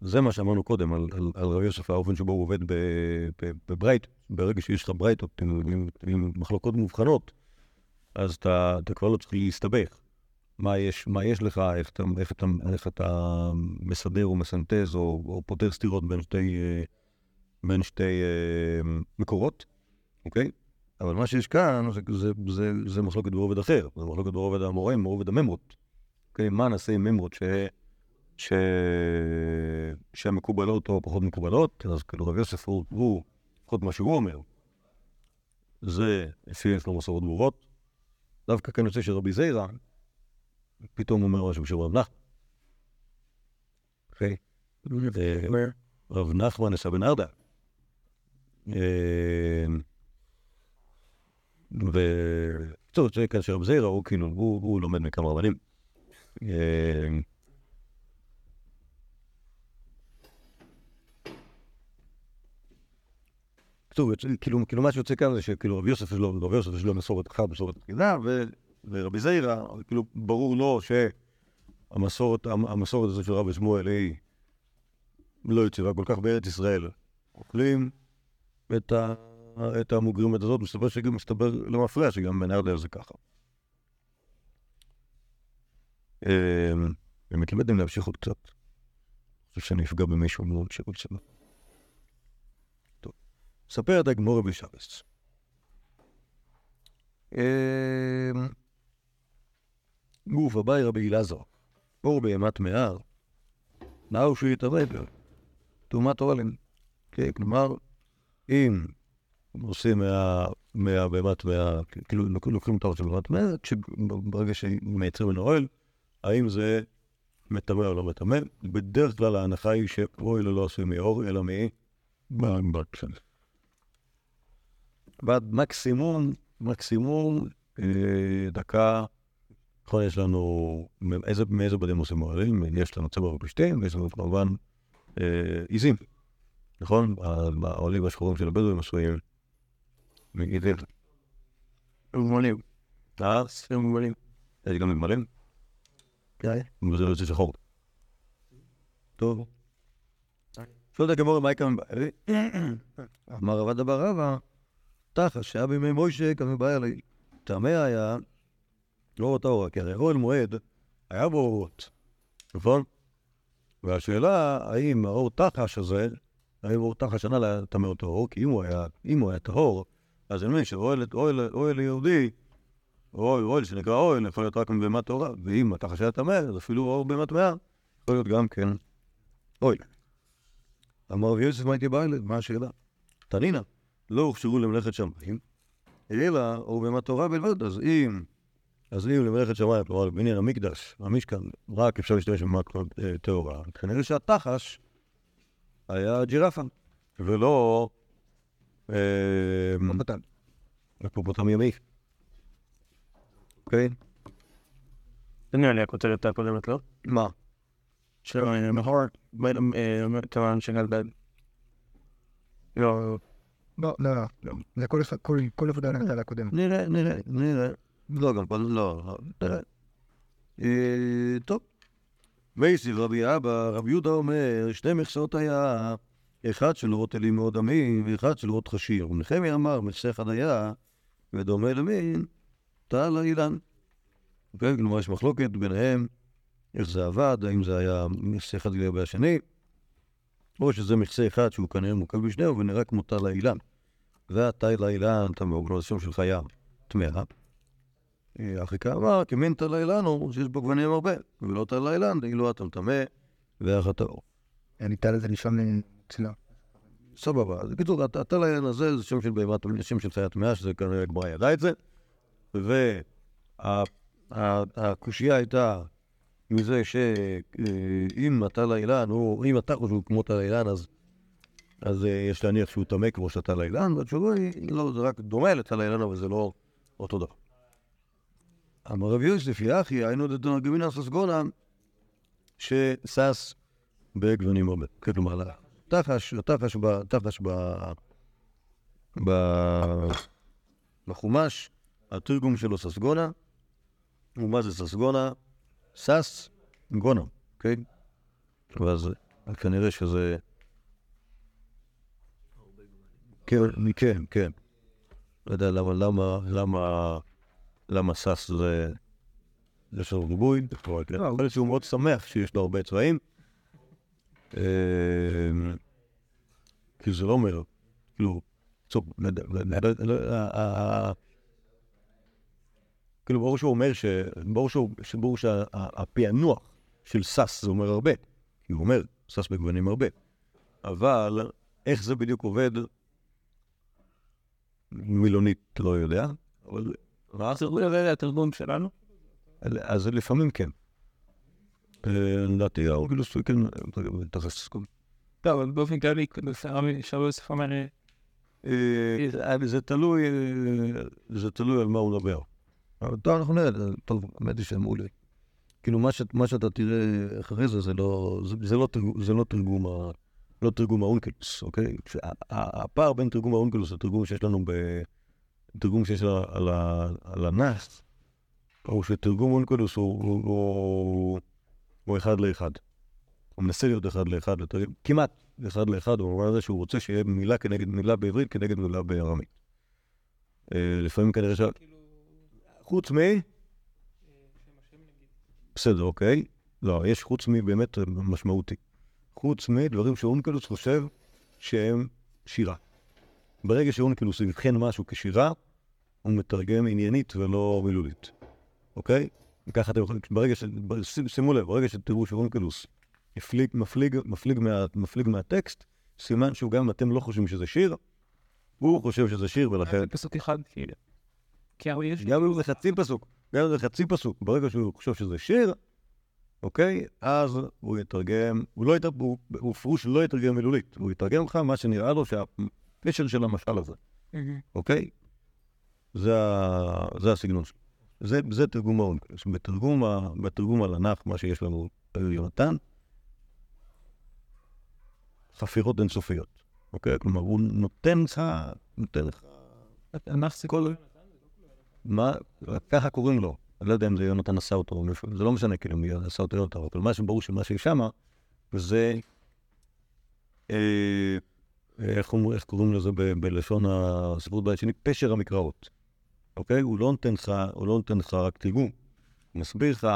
זה מה שאמרנו קודם על, על, על רבי יוסף, האופן שבו הוא עובד בברייט, ברגע שיש לך ברייטות עם, עם, עם מחלוקות מובחנות, אז אתה, אתה כבר לא צריך להסתבך. מה יש, מה יש לך, איך אתה, איך אתה, איך אתה מסדר או מסנטז או, או פותר סתירות בין שתי, אה, בין שתי אה, מקורות, אוקיי? אבל מה שיש כאן זה, זה, זה, זה מחלוקת ברובד אחר, זה מחלוקת ברובד המוראים, ברובד הממרות. אוקיי? מה נעשה עם ממרות ש... ש... שהן מקובלות או פחות מקובלות, אז כאילו רב יוסף הוא, הוא, לפחות מה שהוא אומר, זה לפי יש לו מסורות ברורות. דווקא כאן יוצא שרבי זיירא פתאום אומר משהו בשם רב נחמן. אוקיי? אה, רב נחמן נסע בן ארדה. ובקיצור, זה כאן שרב זיירא הוא כאילו, הוא לומד מכמה רבנים. אה, כאילו, כאילו מה שיוצא כאן זה שכאילו רבי יוסף יש לו, מסורת אחת, מסורת תחילה, ורבי זיירא, כאילו ברור לו שהמסורת המסורת הזאת של רבי שמואל היא לא יציבה כל כך בארץ ישראל. אוכלים את, ה, את המוגרמת הזאת, מסתבר שגם מסתבר למפרע שגם בנרדל זה ככה. אמ, ומתלמד אם להמשיך עוד קצת. אני חושב שאני אפגע במישהו מאוד שרוצה. טוב. ספר את הגמורה בשבס. גוף אביי רבי אלעזר, אור בהמת מהר, נאו שהוא יתערב, טומאת אוהלים. כן, כלומר, אם עושים מה- מהבהמת מה... כאילו, לוק- לוקחים את האור של בהמת מהר, ברגע שמייצרים ממנו אוהל, האם זה מטמא או לא מטמא? בדרך כלל ההנחה היא שאוהל לא עשוי מאור, אלא מ... ועד מקסימום, מקסימום, אה, דקה, נכון, יש לנו, מאיזה, מאיזה בדים עושים אוהלים? יש לנו צבע ופשתים, ויש לנו כמובן אה, עיזים, נכון? האוהלים השחורים של הבדואים עשויים מעיזים. מגמלים. אה? הם מגמלים. יש גם מגמלים? כן. וזה יוצא שחור. טוב. שואלת הגמור מה יקם בעלי? אמר רבא דבר רבא, תחת שהיה בימי מוישה קם בעלי. טמא היה, לא אותה אורה, כי הרי אוהל מועד היה בו אורות, נכון? והשאלה, האם האור תחש הזה, האם אור תחש ענה לטמא אותו אור, כי אם הוא היה, אם הוא היה טהור, אז אני מבין שאוהל אוהל, אוהל יהודי אוהל, אוהל שנקרא אוהל, יכול להיות רק מבהמת טהורה, ואם אתה חשב טמא, אז אפילו אור בהמת טמאה, יכול להיות גם כן אוהל. אמר רבי יוסף, מה הייתי בא אליו? מה השאלה? תנינא, לא הוכשרו למלאכת שמיים, אלא אור בהמת טהורה בלבד, אז אם, אז אם למלאכת שמיים, כלומר בניין המקדש, המשכן, רק אפשר להשתמש במת אה, טהורה, כנראה שהתחש היה ג'ירפה, ולא אה, קטן. היפופוטם ימי. אוקיי? זה נראה לי הכותרת הקודמת, לא? מה? של אה, מחור, כמובן של גלבד. לא, לא, לא. זה כל עבודה נגדה הקודמת. נראה, נראה, נראה. לא, גם פה, לא, לא. אה, טוב. מייסיב רבי אבא, רבי יהודה אומר, שתי מכסות היה, אחד של רוט אלים מאוד עמים, ואחד של רוט חשיר. ונחמי אמר, מכסה אחד היה, ודומה למין, טל האילן. אוקיי, כלומר, יש מחלוקת ביניהם, איך זה עבד, האם זה היה מכסה אחד לגבי השני, או שזה מכסה אחד שהוא כנראה מורכב בשניהם, ונראה כמו טל האילן. והתיל האילן, טמא, הוא שם של חיה טמאה. אה, אחיקה אמר, כמין תל האילן הוא שיש בו גוונים הרבה, ולא תל האילן, דאילו אטם טמא ואח הטהור. ניתן לזה לישון אצלו. סבבה, אז בקיצור, הת- התל האילן הזה זה שם של בהמה, שם של חיה טמאה, שזה כנראה הגמרא ידעה את זה, והקושייה הייתה מזה שאם התל האילן, הוא, אם אתה חושב כמו תל האילן, אז אז אה, יש להניח שהוא טמא כמו שהתל האילן, והתשובה היא, לא, זה רק דומה לתל האילן, אבל זה לא אותו דבר. אמר רבי יוסף, יחי, היינו דתנא גמינא ססגונא, ששש בגוונים הרבה. כלומר, ב- התחש ב... ב... בחומש, התרגום שלו ססגונה, ומה זה ססגונה? סס גונה, כן? ואז כנראה שזה... כן, כן, כן. לא יודע למה, למה, למה, למה סס זה... זה של ריבוי, יכול להיות שהוא מאוד שמח שיש לו הרבה צבעים. אה, כי זה לא אומר, כאילו, טוב, לא לא לא- לא- ה- כאילו, ברור שהוא אומר ש... ברור שהפענוח של סס זה אומר הרבה. כי הוא אומר, סס בגוונים הרבה. אבל איך זה בדיוק עובד, מילונית לא יודע, אבל... מה? זה זה התרגום שלנו? אז לפעמים כן. אה, לדעתי, האורגילוס, כן, תכף. לא, אבל באופן כללי, רבי שרבי יוסף אומר, אה, זה תלוי, אה, זה תלוי על מה הוא מדבר. אבל טוב, אנחנו נראה, טוב, האמת היא שאמרו לי. כאילו, מה, שאתה תראה אחרי זה, זה לא, לא, תרגום, זה לא תרגום, ה, לא תרגום האונקלוס, אוקיי? הפער בין תרגום האונקלוס לתרגום שיש לנו ב... תרגום שיש על, על, על הנאס, הוא שתרגום אונקלוס הוא, הוא, הוא, הוא אחד לאחד. הוא מנסה להיות אחד לאחד, כמעט אחד לאחד, הוא אומר שהוא רוצה שיהיה מילה כנגד מילה בעברית כנגד מילה בארמית. אה, לפעמים כנראה ש... חוץ מ... בסדר, אוקיי. לא, יש חוץ מ... באמת משמעותי. חוץ מדברים שאונקלוס חושב שהם שירה. ברגע שאונקלוס יבחן משהו כשירה, הוא מתרגם עניינית ולא מילולית, אוקיי? וככה אתם יכולים, ברגע ש... שימו לב, ברגע שתראו שאונקלוס מפליג, מפליג, מפליג, מה, מפליג מהטקסט, סימן שהוא גם אתם לא חושבים שזה שיר, הוא חושב שזה שיר ולכן... פסוק אחד, כאילו. גם אם זה חצי פסוק, גם אם זה חצי פסוק, ברגע שהוא חושב שזה שיר, אוקיי? אז הוא יתרגם, הוא לא יתרגם, הוא, פירוש לא יתרגם מילולית, הוא יתרגם לך מה שנראה לו שהפשר של המשל הזה. אוקיי? זה, זה הסגנון שלו. זה, זה תרגום האונקלוס. בתרגום, בתרגום הלנ"ך, מה שיש לנו ביונתן, חפירות אינסופיות, אוקיי? כלומר, הוא נותן לך, נותן לך הנח זה כל... מה? ככה קוראים לו. אני לא יודע אם זה יונתן עשה אותו זה לא משנה כאילו מי עשה אותו יונתן, אבל מה שברור שמה שיש שמה, זה... אה, איך, איך קוראים לזה ב, בלשון הספרות בית שני? פשר המקראות. אוקיי? הוא לא נותן לך, הוא לא נותן לך רק תרגום. הוא מסביר לך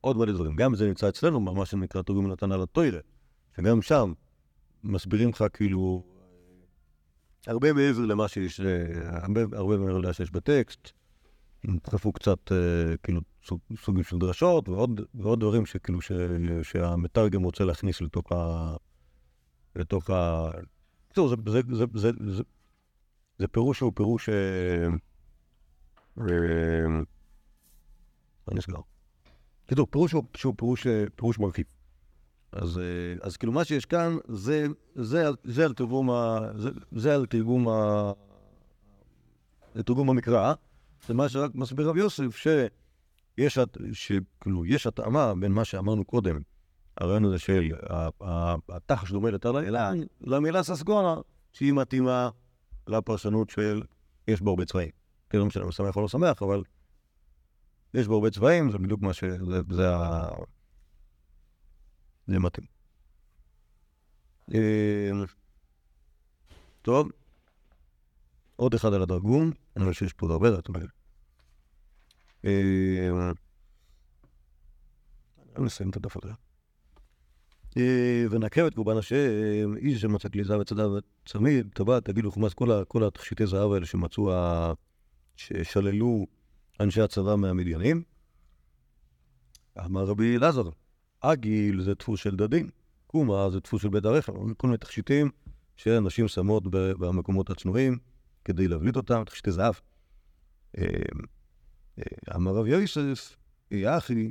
עוד מלא דברים. גם זה נמצא אצלנו, מה שנקרא תרגום יונתן על התוירה. שגם שם מסבירים לך כאילו הרבה מעבר למה שיש, אה, הרבה, מעבר למה שיש בטקסט. נדחפו קצת, אה, כאילו, סוג, סוגים של דרשות, ועוד, ועוד דברים שכאילו, ש, שהמתרגם רוצה להכניס לתוך ה... לתוך ה... בקיצור, זה, זה, זה, זה, זה, זה פירוש שהוא פירוש... אה, אה, מה נסגר? בקיצור, פירוש שהוא, פירוש, אה, פירוש מרחיב. אז, אה, אז כאילו מה שיש כאן זה, זה, זה על תרגום ה... זה, זה על תרגום ה... תרגום המקרא, זה מה שרק מסביר רב יוסף, יש, הת- שכאילו, יש התאמה בין מה שאמרנו קודם, הרעיון הזה של ה- ה- התח שדומה לאלה, למילה ססגונה, שהיא מתאימה לפרשנות של יש בו הרבה צבעים. כאילו, לא משנה אם שמח או לא שמח, אבל יש בו הרבה צבעים, זה בדיוק מה ש... זה, ה... זה מתאים. אה, טוב, עוד אחד על הדרגום, אני רואה שיש פה עוד הרבה. אה, אני נסיים את הדף הזה. אה, ונקב את קורבן השם, איש אשר מצא כלי זהב וצדיו וצמיד, טבעת, תגידו חומס, כל התכשיטי זהב האלה שמצאו, ששללו אנשי הצבא מהמדיינים. אמר רבי אלעזר, עגיל זה דפוס של דדין, קומה זה דפוס של בית הרחם, כל מיני תכשיטים שאנשים שמות במקומות הצנועים כדי להבליט אותם, תכשיטי זהב. אה, אה, אמר רב יוסף, יחי,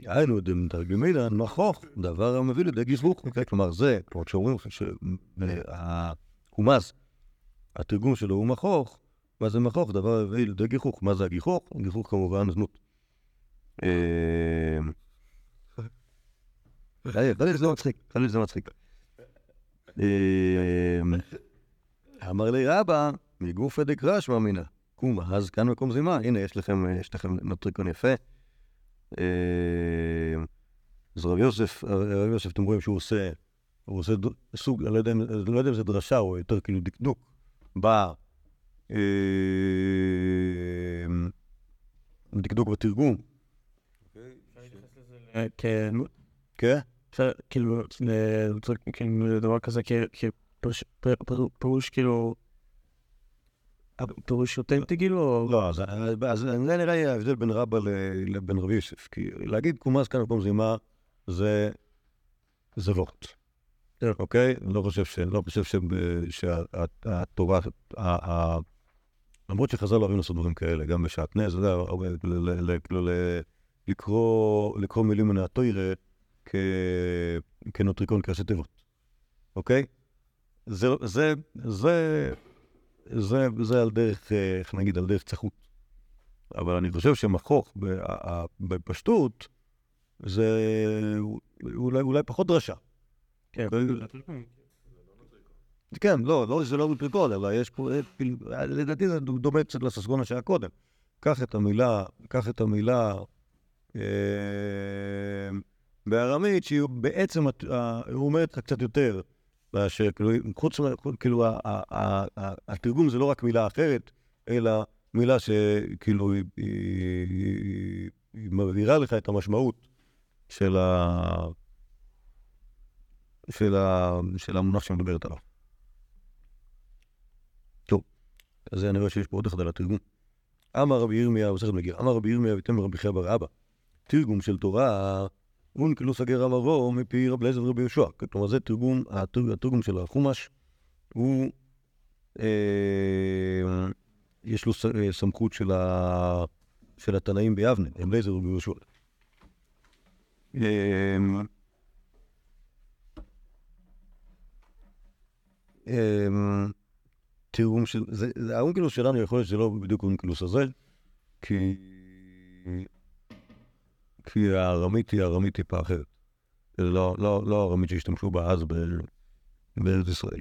היינו דמתרגמינה, נכוך, דבר המביא לידי. אוקיי? כלומר, זה, כמו שאומרים שהקומז, התרגום שלו הוא מכוך, מה זה מכוך? דבר המביא לידי גיחוך. מה זה הגיחוך? הגיחוך כמובן זנות. אה. אה, יפה. אה, אז רב יוסף, רב יוסף, אתם רואים שהוא עושה, הוא עושה סוג, אני לא יודע לא יודע אם זה דרשה או יותר כאילו דקדוק, ב... אה, דקדוק בתרגום. אה, כן, כן? כאילו, ל- כאילו, דבר כזה כפירוש כאילו, פירוש אותנטי כאילו, או... לא, אז, זה נראה לי ההבדל בין רבא לבין רבי יוסף. כי להגיד קומז כאן מקום זימה זה, זה וורט. אוקיי? לא חושב ש... לא שהתורה... למרות שחז"ל אוהבים לעשות דברים כאלה, גם בשעטנז, אתה יודע, לקרוא מילים מן התוירה כנוטריקון, כראשי תיבות, אוקיי? זה, זה, זה, זה, זה על דרך, אה, איך נגיד, על דרך צחות. אבל אני חושב שמכוך בפשטות זה אולי, אולי פחות דרשה. כן. כן, לא, לא, זה לא בפרקוד, אבל יש פה, אה, לדעתי זה דומה קצת לססגונה שהיה קודם. קח את המילה, קח את המילה אה, בארמית, שהיא בעצם, הת- ה- היא אומרת לך קצת יותר, חוץ, כאילו, התרגום זה לא רק מילה אחרת, אלא מילה שכאילו היא, מבהירה לך את המשמעות של, ה, של, ה, של המונח שמדברת עליו. טוב, אז אני רואה שיש פה עוד אחד על התרגום. אמר רבי ירמיה, מסכת מגיע, אמר רבי ירמיה ויתן רבי חייא בר אבא, תרגום של תורה, אונקלוס הגר אמרו מפי רב אליעזר ורבי יהושע. כלומר, זה תרגום, התרג- התרגום של החומש, הוא, אה, יש לו אה, סמכות של, ה, של התנאים ביבנה, רב אליעזר ורבי יהושע. אה, אה, תרגום של... האונקלוס שלנו יכול להיות שזה לא בדיוק האונקלוס הזה, כי... כי הארמית היא ארמית טיפה אחרת. לא, לא, לא הארמית שהשתמשו בה אז בארץ ישראל.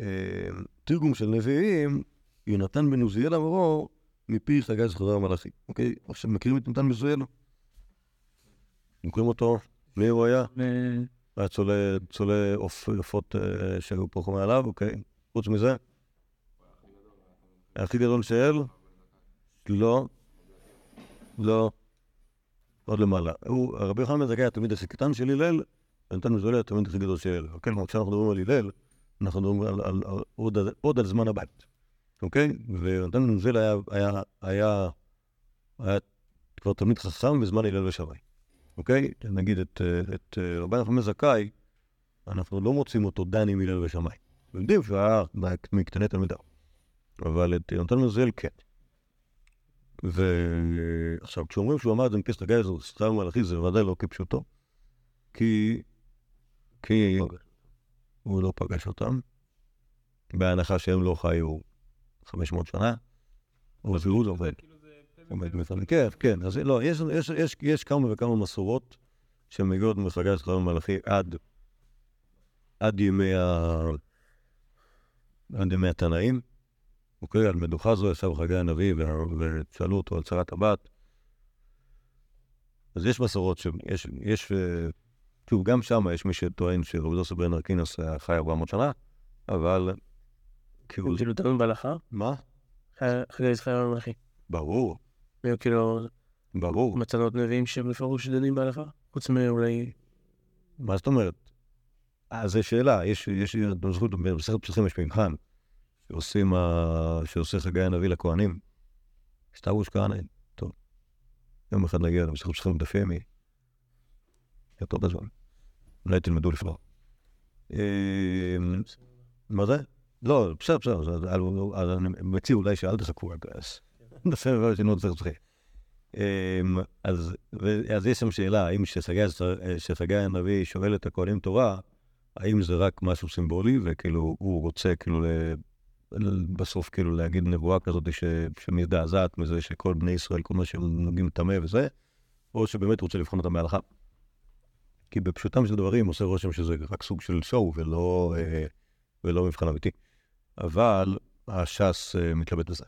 אה, תרגום של נביאים, יונתן בן עוזיאל אמרו, מפי חגי זכרה המלאכי. אוקיי? עכשיו מכירים את יונתן בן עוזיאל? מכירים אותו? מי הוא היה? היה צולה, צולה עופ- עופות אה, שהיו פה מעליו, אוקיי. חוץ מזה? הכי גדול שאל? לא. לא. עוד למעלה. הוא, רבי יוחנן בן זכאי התלמיד הכי קטן של הלל, ונתן מזוהה התלמיד הכי גדול של הלל. אוקיי? כלומר, כשאנחנו מדברים על הלל, אנחנו מדברים על, על, על, עוד, עוד על זמן הבית. אוקיי? ונתן מזוהה היה, היה, היה, היה כבר תלמיד חכם בזמן הלל ושמאי. אוקיי? נגיד את, את רבי נחמן בן זכאי, אנחנו לא מוצאים אותו דן עם הלל ושמאי. יודעים שהוא היה מקטני תלמידיו. אבל את יונתן מזל כן. ועכשיו, כשאומרים שהוא אמר את זה מפי חגי זו סתם מלאכי, זה ודאי לא כפשוטו. כי... כי הוא לא פגש אותם, בהנחה שהם לא חיו 500 שנה. אבל זה הוא עובד. כאילו עומד מצד... כן, כן, אז לא, יש, יש, יש, יש כמה וכמה מסורות שמגיעות מחגי זכר המלאכי עד, עד ימי ה... עד ימי התנאים. אוקיי, על מדוכה זו ישב חגי הנביא ושאלו אותו על צרת הבת. אז יש מסורות שיש, יש, אה, שוב, גם שם יש מי שטוען שרבי דוסו בן ארקינוס חי 400 שנה, אבל כאילו, כאילו תלוי בהלכה? מה? חגי זכר המלאכי. ברור, כאילו, ברור. עוד נביאים שבפירוש דנים בהלכה? חוץ מאולי... מה זאת אומרת? אה, זו שאלה, יש, יש, במסכת פסחים יש מבחן, שעושים, שעושה חגי הנביא לכהנים. סתרוש כהנא, טוב. יום אחד נגיע למסכת פסחים דף ימי. יותר בזמן. אולי תלמדו לפני. אה, מה זה? לא, בסדר, בסדר, אז- אני מציע אולי שאל תחכו עד אז. נעשה דבר לא צריך לצחק. אמ, אז, יש שם שאלה, האם שחגי שחגי הנביא שואל את הכהנים תורה, האם זה רק משהו סימבולי, וכאילו הוא רוצה כאילו בסוף כאילו להגיד נבואה כזאת ש- שמזדעזעת מזה שכל בני ישראל, כל מה שהם נוגעים טמא וזה, או שבאמת רוצה לבחון אותם בהלכה. כי בפשוטם של דברים עושה רושם שזה רק סוג של שואו ולא, אה, ולא מבחן אמיתי. אבל הש"ס אה, מתלבט בזה.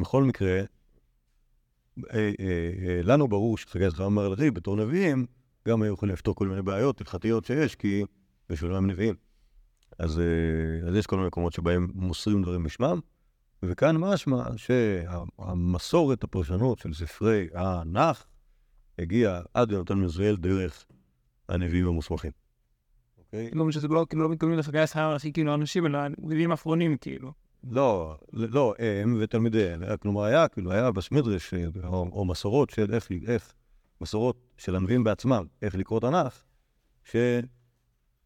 בכל מקרה, אה, לנו ברור שחגי זכר המלאכי בתור נביאים, גם היו יכולים לפתור כל מיני בעיות הלכתיות שיש, כי בשבילם הם נביאים. אז, אה, אז יש כל מיני מקומות שבהם מוסרים דברים בשמם, וכאן משמע שהמסורת הפרשנות של ספרי הנח הגיעה עד יונתן מזואל דרך הנביאים המוסמכים. אוקיי? לא, שזה לא, כאילו, לא מתכוונים לחגי השכר המלאכי, כאילו, אנשים, אלא נביאים אחרונים, כאילו. לא, לא, הם ותלמידיהם, כלומר היה, כאילו היה בסמדרש, אה, או, או מסורות של איך, איך, מסורות של הנביאים בעצמם, איך לקרוא תנ"ך, ש...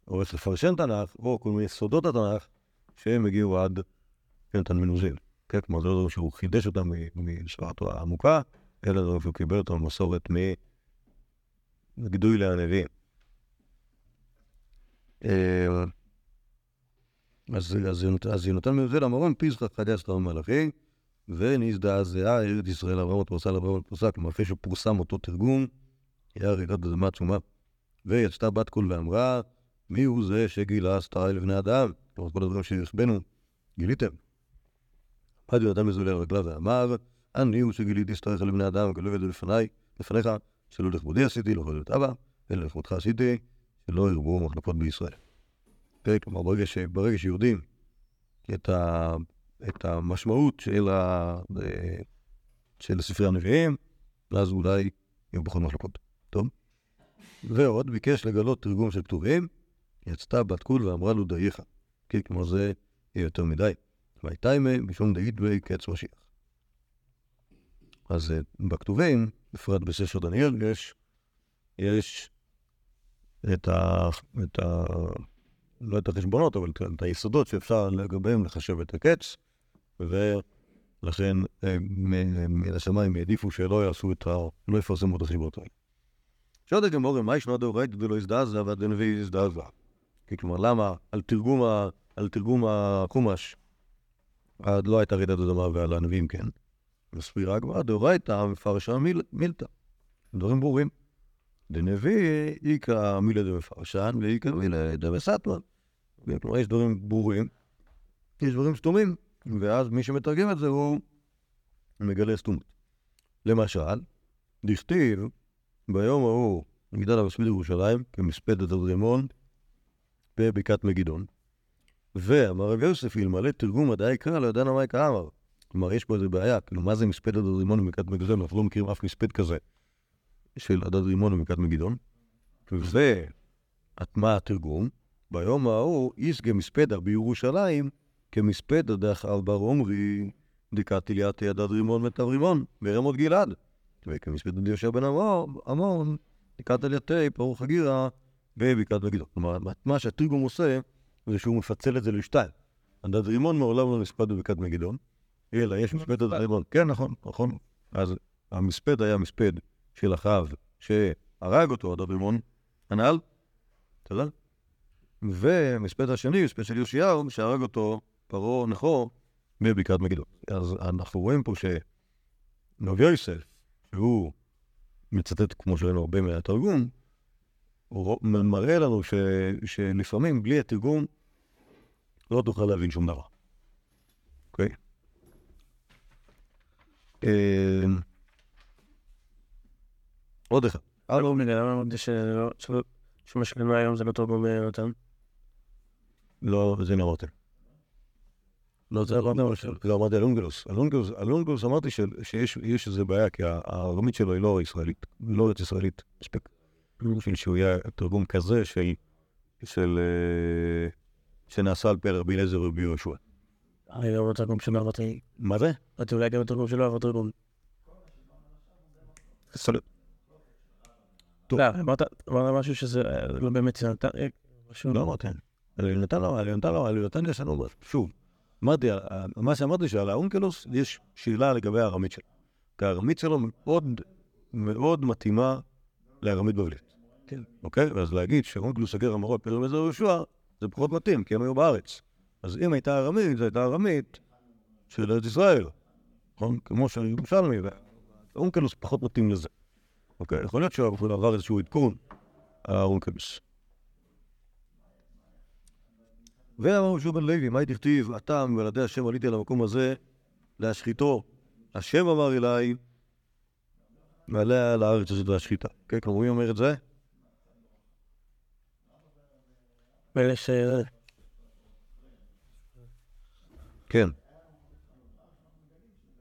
או איך לפרשן תנ"ך, או כל מיני סודות התנ"ך, שהם הגיעו עד יונתן מנוזיל. כן, כלומר, זה לא דבר שהוא חידש אותם משפחתו העמוקה, אלא דבר שהוא קיבל אותם במסורת מגדוי לנביאים. אה, אז, אז, יונת- אז יונתן מנוזל אמרון פיסחא חדש חם מלאכי, ונזדעזעה ארץ ישראל אברמות פרסה לאברמות פרסה, כלומר אחרי שפורסם אותו תרגום, היה רעידת אדמה עצומה. ויצתה בת קול ואמרה, מי הוא זה שגילה סתרה לבני אדם? כלומר, כל הדברים שרכבנו, גיליתם. עד יונתן מזולל רגליו ואמר, אני הוא שגיליתי סתריך לבני אדם, וגלו את זה לפניי, לפניך, שלא לכבודי עשיתי, לא לכבוד את אבא, אלא לכבודך עשיתי, שלא ירבו מחלקות בישראל. כן, כלומר, ברגע, ש, ברגע שיודעים את, ה, את המשמעות של, ה, אה, של ספרי הנביאים, אז אולי יהיו פחות מחלקות. טוב? ועוד ביקש לגלות תרגום של כתובים, יצתה בת קול ואמרה לו דייך. כן, כלומר זה יהיה יותר מדי. והייתה עימי משום דאית בי קץ משיח. אז אה, בכתובים, בפרט בספר דניאל, יש, יש את ה... את ה... לא את החשבונות, אבל את היסודות שאפשר לגביהם לחשב את הקץ, ולכן אה, מ- מן השמיים העדיפו שלא יעשו את ה... לא יפרסמו את החשבונות האלה. שואלת הגמורה, מה ישנו דאורייתא דלא הזדעזע והדנביא הזדעזע? כלומר, למה על תרגום, ה... על תרגום החומש עד לא הייתה רעידת אדמה ועל הנביאים כן? מסבירה הגמרא, דאורייתא מפרשה מיל... מילתא. דברים ברורים. דנביא איכא מילה דמפרשן ואיכא מילה דמסתמן. כלומר, יש דברים ברורים, יש דברים סתומים, ואז מי שמתרגם את זה הוא מגלה סתומות. למשל, דכתיב ביום ההוא מגדל הרשמי לירושלים כמספד את הדרימון בבקעת מגידון. ואמר רב יוסף, אלמלא תרגום מדעי קרא, לא ידענו מה יקרא אמר. כלומר, יש פה איזו בעיה, כאילו, מה זה מספד עד רימון בבקעת מגידון? אנחנו לא מכירים אף מספד כזה של עד רימון בבקעת מגידון. ומה התרגום? ביום ההוא איסגה מספדה בירושלים כמספדה דאחר בר עומרי דקת אליית יד עד רימון ותו רימון ברמות גלעד. וכמספדה דיושר בן עמון דקת אליתי פרוך הגירה בבקעת מגידון. כלומר, מה שהתרגום עושה זה שהוא מפצל את זה לשתיים. הדד רימון מעולם לא נספד בבקעת מגידון, אלא יש מספד הדד רימון. כן, נכון, נכון. אז המספד היה מספד של אחאב שהרג אותו הדד רימון, הנ"ל, תודה. ומספד השני, מספד של יאשיהו, שהרג אותו פרעה נכו בבקעת מגידון. אז אנחנו רואים פה רב יוסף, שהוא מצטט, כמו שראינו הרבה מהתרגום, מראה לנו ש, שלפעמים בלי התרגום לא תוכל להבין שום דבר. אוקיי? אה, עוד אחד. אה, לא, רגע, למה אמרתי שמה שקנו היום זה לא תרגום נתן? לא, זה לא אמרתי. לא, זה אמרתי, לא אמרתי על אונגלוס. על אונגלוס, על אונגלוס אמרתי שיש יש איזה בעיה, כי הארמית שלו היא לא ישראלית, לא ארץ ישראלית מספיק. בשביל שהוא יהיה תרגום כזה של, של, אה, שנעשה על פי רבי אליעזר ורבי יהושע. אני לא בתרגום שלו עברתי. מה זה? אמרתי אולי גם בתרגום שלו עבר תרגום. טוב. לא, אמרת משהו שזה אה, לא באמת נתן, אה. לא אמרתי. נתן לו, נתן לו, נתן יש לנו, שוב, אמרתי, מה שאמרתי שעל האונקלוס יש שאלה לגבי הארמית שלו. כי הארמית שלו מאוד מאוד מתאימה לארמית בבלית. כן. אוקיי? ואז להגיד שאונקלוס סגר המורות פרם עזר יהושע, זה פחות מתאים, כי הם היו בארץ. אז אם הייתה ארמית, זו הייתה ארמית של ארץ ישראל, נכון? כמו של ירושלמי, והאונקלוס פחות מתאים לזה. אוקיי? יכול להיות שהוא עבר איזשהו עדכון, האונקלוס. ואמר שוב בן לוי, מה תכתיב, אתה מוולדי השם עליתי על המקום הזה להשחיתו. השם אמר אליי, מעלה על הארץ הזאת להשחיתה. כן, כלומר, מי אומר את זה? ואלה ש... כן.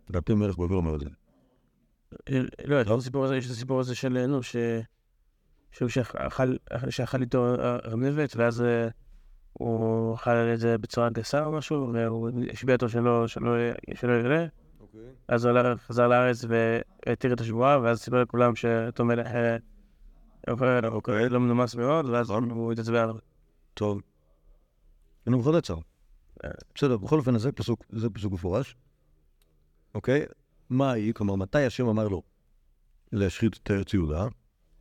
לדעתי מלך בבל אומר את זה. אה, לא, יש את הסיפור הזה, יש את הסיפור הזה של, נו, ש... שהוא שאכל שאכל איתו אה, ארנבת, ואז אה, הוא אכל על זה בצורה גסה או משהו, והוא השביע אותו שלא שלא שלא יראה. אז הוא חזר לארץ והתיר את השבועה, ואז סיפר לכולם שאותו מלך אה, עובר- אוקיי. לא מנומס מאוד, ואז הוא התעצבן עליו. טוב. אני בכל עצר. אה. בסדר, בכל אופן, זה פסוק, זה פסוק מפורש. אוקיי? מה היא? כלומר, מתי השם אמר לו להשחית את ארץ יהודה?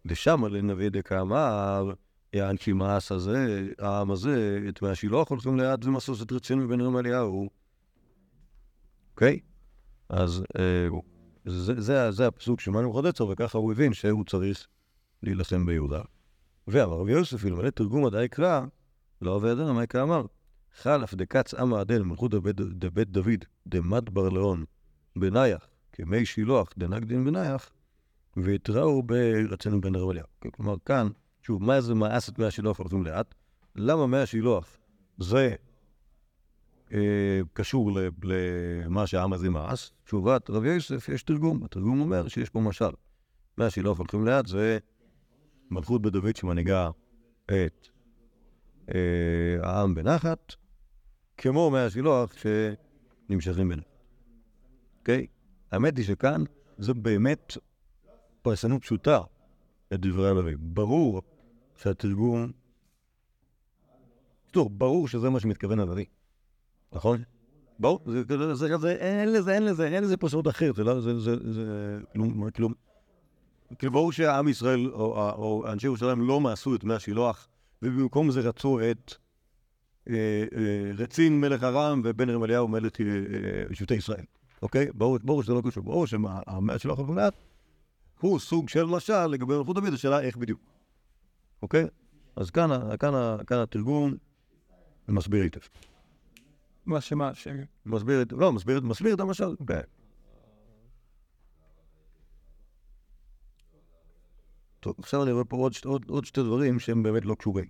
ושם לנביא דקה אמר, יען כי מעש הזה, העם הזה, את מהשילוח הולכים ליד ומסוס את רצינו מבן רמליהו. אוקיי? אז אה, זה, הפסוק של מנו חדצר, וככה הוא הבין שהוא צריך להילחם ביהודה. ואמר רבי יוסף, אלמלא תרגום עדי קרא, לא עובד מה יקרא אמר? חלף דקץ עמא עדל מלכות דבית- דוד דמת בר לאון בנייח כמי שילוח דנגדין בנייח והתראו ברצנו בן רבליהו. כלומר כאן, שוב, מה זה מאס את מי השילוח הולכים לאט? למה מי השילוח זה אה, קשור למה שהעם הזה מאס? תשובת רבי יוסף יש תרגום, התרגום אומר שיש פה משל. מי השילוח הולכים לאט זה מלכות בית דוד שמנהיגה את העם בנחת, כמו מי השילוח שנמשכים בנחת. אוקיי? האמת היא שכאן זה באמת פרשנות פשוטה לדברי הנביא. ברור שהתרגום... טוב, ברור שזה מה שמתכוון הנביא, נכון? ברור, אין לזה, אין לזה, אין לזה פרשנות אחרת, זה לא, זה, זה, זה, כלום, כלום. כאילו, ברור שעם ישראל, או אנשי ירושלים לא מעשו את מי השילוח, ובמקום זה רצו את אה, אה, רצין מלך ארם ובן רמליהו מלך אה, שבטי ישראל. אוקיי? ברור, שזה לא קשור. ברור שהמאה השילוח המונעת הוא סוג של משל לגבי מלכות דוד, השאלה איך בדיוק. אוקיי? אז כאן, התרגום מסביר היטב. מה שמה, ש... מסביר, את- לא, מסביר, את- מסביר את המשל. טוב, עכשיו אני רואה פה עוד, עוד, עוד שתי דברים שהם באמת לא קשורים.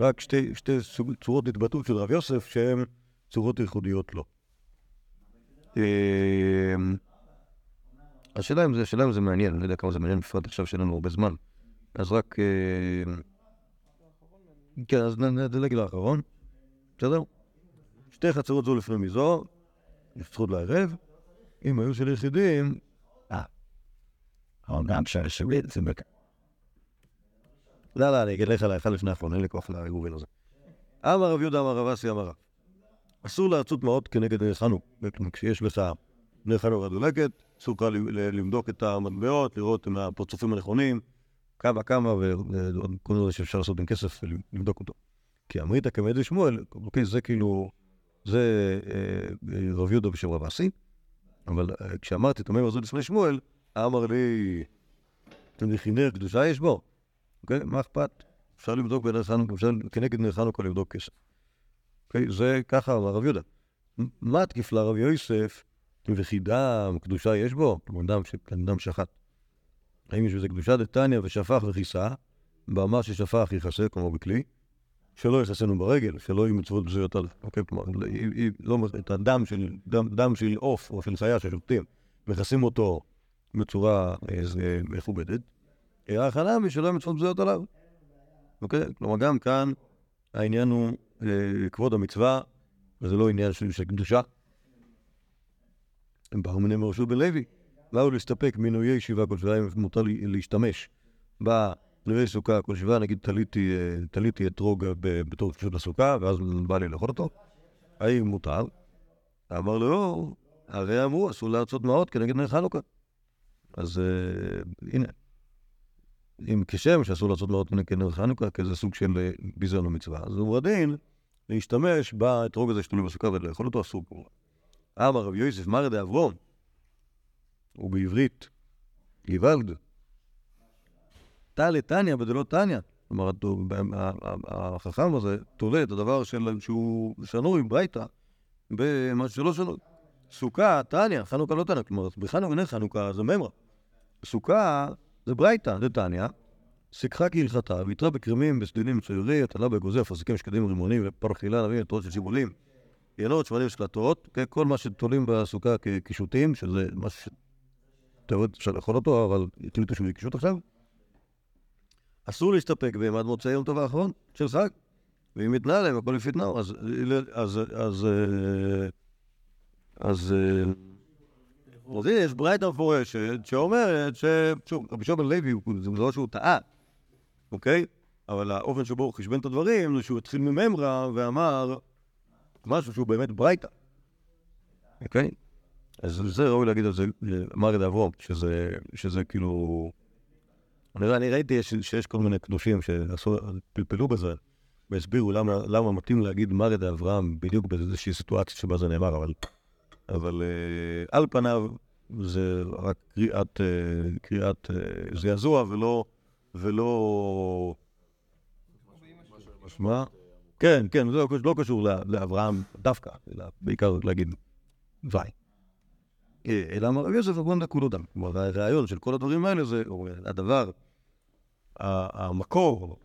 רק שתי, שתי סוג, צורות התבטאות של רב יוסף שהן צורות ייחודיות לו. אמ, השאלה אם זה, השאלה אם זה מעניין, אני לא יודע כמה זה מעניין, בפרט עכשיו שאין לנו הרבה זמן. אז רק... אמ, כן, אז נדלג לאחרון, בסדר? שתי חצרות זו לפני מזו, לפחות לערב. אם היו של יחידים, אה. העולם של שביל זה בק... לא, לא, אני אגיד לך לאחד לפני האחרון, אין לי כוח לעירובין הזה. אמר רב יהודה אמר רב אסי אמר רב. אסור להרצות מעות כנגד נר חנוך. כשיש לך נר חנוכה דולקת, אסור לך לבדוק את המטבעות, לראות אם הפרצופים הנכונים, כמה כמה, ועוד כל מיני שאפשר לעשות עם כסף ולבדוק אותו. כי אמרית כמד שמואל, אוקיי, זה כאילו, זה אה, רב יהודה בשם רב אסי. אבל אה, כשאמרתי את המימר הזאת לפני שמואל, אמר לי, וכי נר קדושה יש בו? אוקיי? מה אכפת? אפשר לבדוק בנר חנוכה, אפשר כנגד נר חנוכה לבדוק כסף. אוקיי? זה ככה אמר רב יהודה. מה תקיף לרב יוסף, וכי דם קדושה יש בו? כמו דם ש- דם שחט. האם יש בזה קדושה דתניא ושפך וכיסה? באמר ששפך יכסה, כמו בכלי, שלא יכסנו ברגל, שלא יהיו מצוות בזויות על... אוקיי, כלומר, היא לא, את הדם של, דם, דם של עוף או של חיה ששופטים, מכסים אותו בצורה אה, מכובדת. אה, ההכנה משלא יהיו מצוות בזויות עליו. אוקיי? כלומר, גם כאן העניין הוא אה, כבוד המצווה, וזה לא עניין של, קדושה. הם באו מני מרשות בן לוי. באו להסתפק מינויי ישיבה אם מותר להשתמש בנויי סוכה כל שבעה, נגיד תליתי, אה, אתרוג בתור פשוט לסוכה, ואז בא לי לאכול אותו. האם מותר? אמר לו, לא, הרי אמרו, אסור לעשות דמעות כנגד נר חנוכה. אז אה, הנה, אם כשם שאסור לעשות דמעות כנגד נר חנוכה, כי זה סוג של אה, ביזיון המצווה, אז הוא הדין להשתמש באתרוג הזה שתלוי בסוכה ולאכול אותו אסור כמובן. אמר רב יוסף מרא דאברום, ובעברית גוואלד, תא תניא בדלא תניא. כלומר, החכם הזה תולה את הדבר שהוא שנוי ברייתא במה שלא שנוי. סוכה, תניא, חנוכה לא תניא. כלומר, בחנוכה נר חנוכה זה ממרא. סוכה זה ברייתא, זה תניא. סיככה כהלכתה, ויתרה בכרמים, בסדינים מצוירי, הטלה באגוזי, אפרסקים, שקדים, רימונים, ופרחילה, נבין, יתרות של שיבולים, ינות, שמנים ושלטות, כן, כל מה שתולים בסוכה כקישוטים, שזה משהו תיאורטית אפשר לאכול אותו, אבל החליטו שהוא קישוט עכשיו. אסור להסתפק בהם עד מוצאי יום טוב האחרון של חג. ואם יתנה להם, הכל לפי תנאו, אז... אז... אז... אה, אז... אז הנה, יש ברייתא מפורשת שאומרת ש... שוב, רבי שמעון לוי, זה לא שהוא טעה, אוקיי? אבל האופן שבו הוא חשבן את הדברים זה שהוא התחיל מממרא ואמר משהו שהוא באמת ברייתא, אוקיי? אז זה ראוי להגיד על זה מרד אברום, שזה, שזה כאילו... אני, אני ראיתי ש, שיש כל מיני קדושים שעשו, פלפלו בזה, והסבירו למה, למה מתאים להגיד מרד אברהם בדיוק באיזושהי סיטואציה שבה זה נאמר, אבל, אבל אה, על פניו זה רק קריאת, אה, קריאת אה, זעזוע ולא, ולא... מה? כן, כן, זה לא, לא קשור ל- לאברהם דווקא, אלא בעיקר להגיד וי. אה, אלא אמר רבי יוסף אברהם דקו לו דם. כלומר, הרעיון של כל הדברים האלה זה, או הדבר, המקור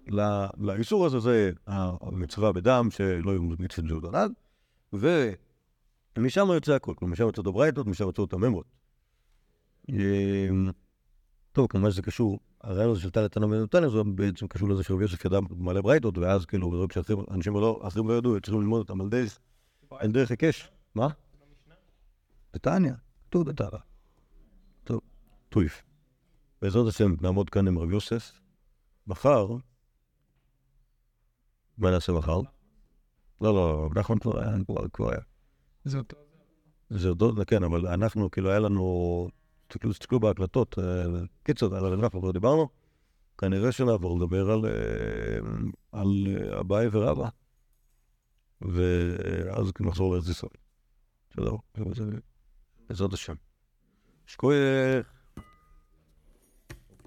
לאיסור הזה זה המצווה בדם, שלא יהיו מצוות זהות עליו, ומשם יוצא הכל, כלומר, משם יוצאות הברייתות, משם יוצאות הממרות. אה, טוב, כמובן שזה קשור, הרעיון הזה של תנא תנא ונתניה זה בעצם קשור לזה שרבי יוסף ידע מלא ברייתות, ואז כאילו, בדברים שאנשים לא, אחרים לא ידעו, צריכים ללמוד אותם על דרך, על דרך היקש. מה? בתניא, כתוב בתניא. טוב, טויף. בעזרת השם נעמוד כאן עם רב יוסף. מחר, מה נעשה מחר? לא, לא, נחמן כבר היה, כבר היה. זה אותו. זה עוד, כן, אבל אנחנו, כאילו, היה לנו, תסתכלו, בהקלטות, אה, קיצור, על אנחנו כבר דיברנו, כנראה שנעבור לדבר על, אה, על אה, אביי ורבא, ואז נחזור לארץ ישראל. שלום, בעזרת השם. שקוייך.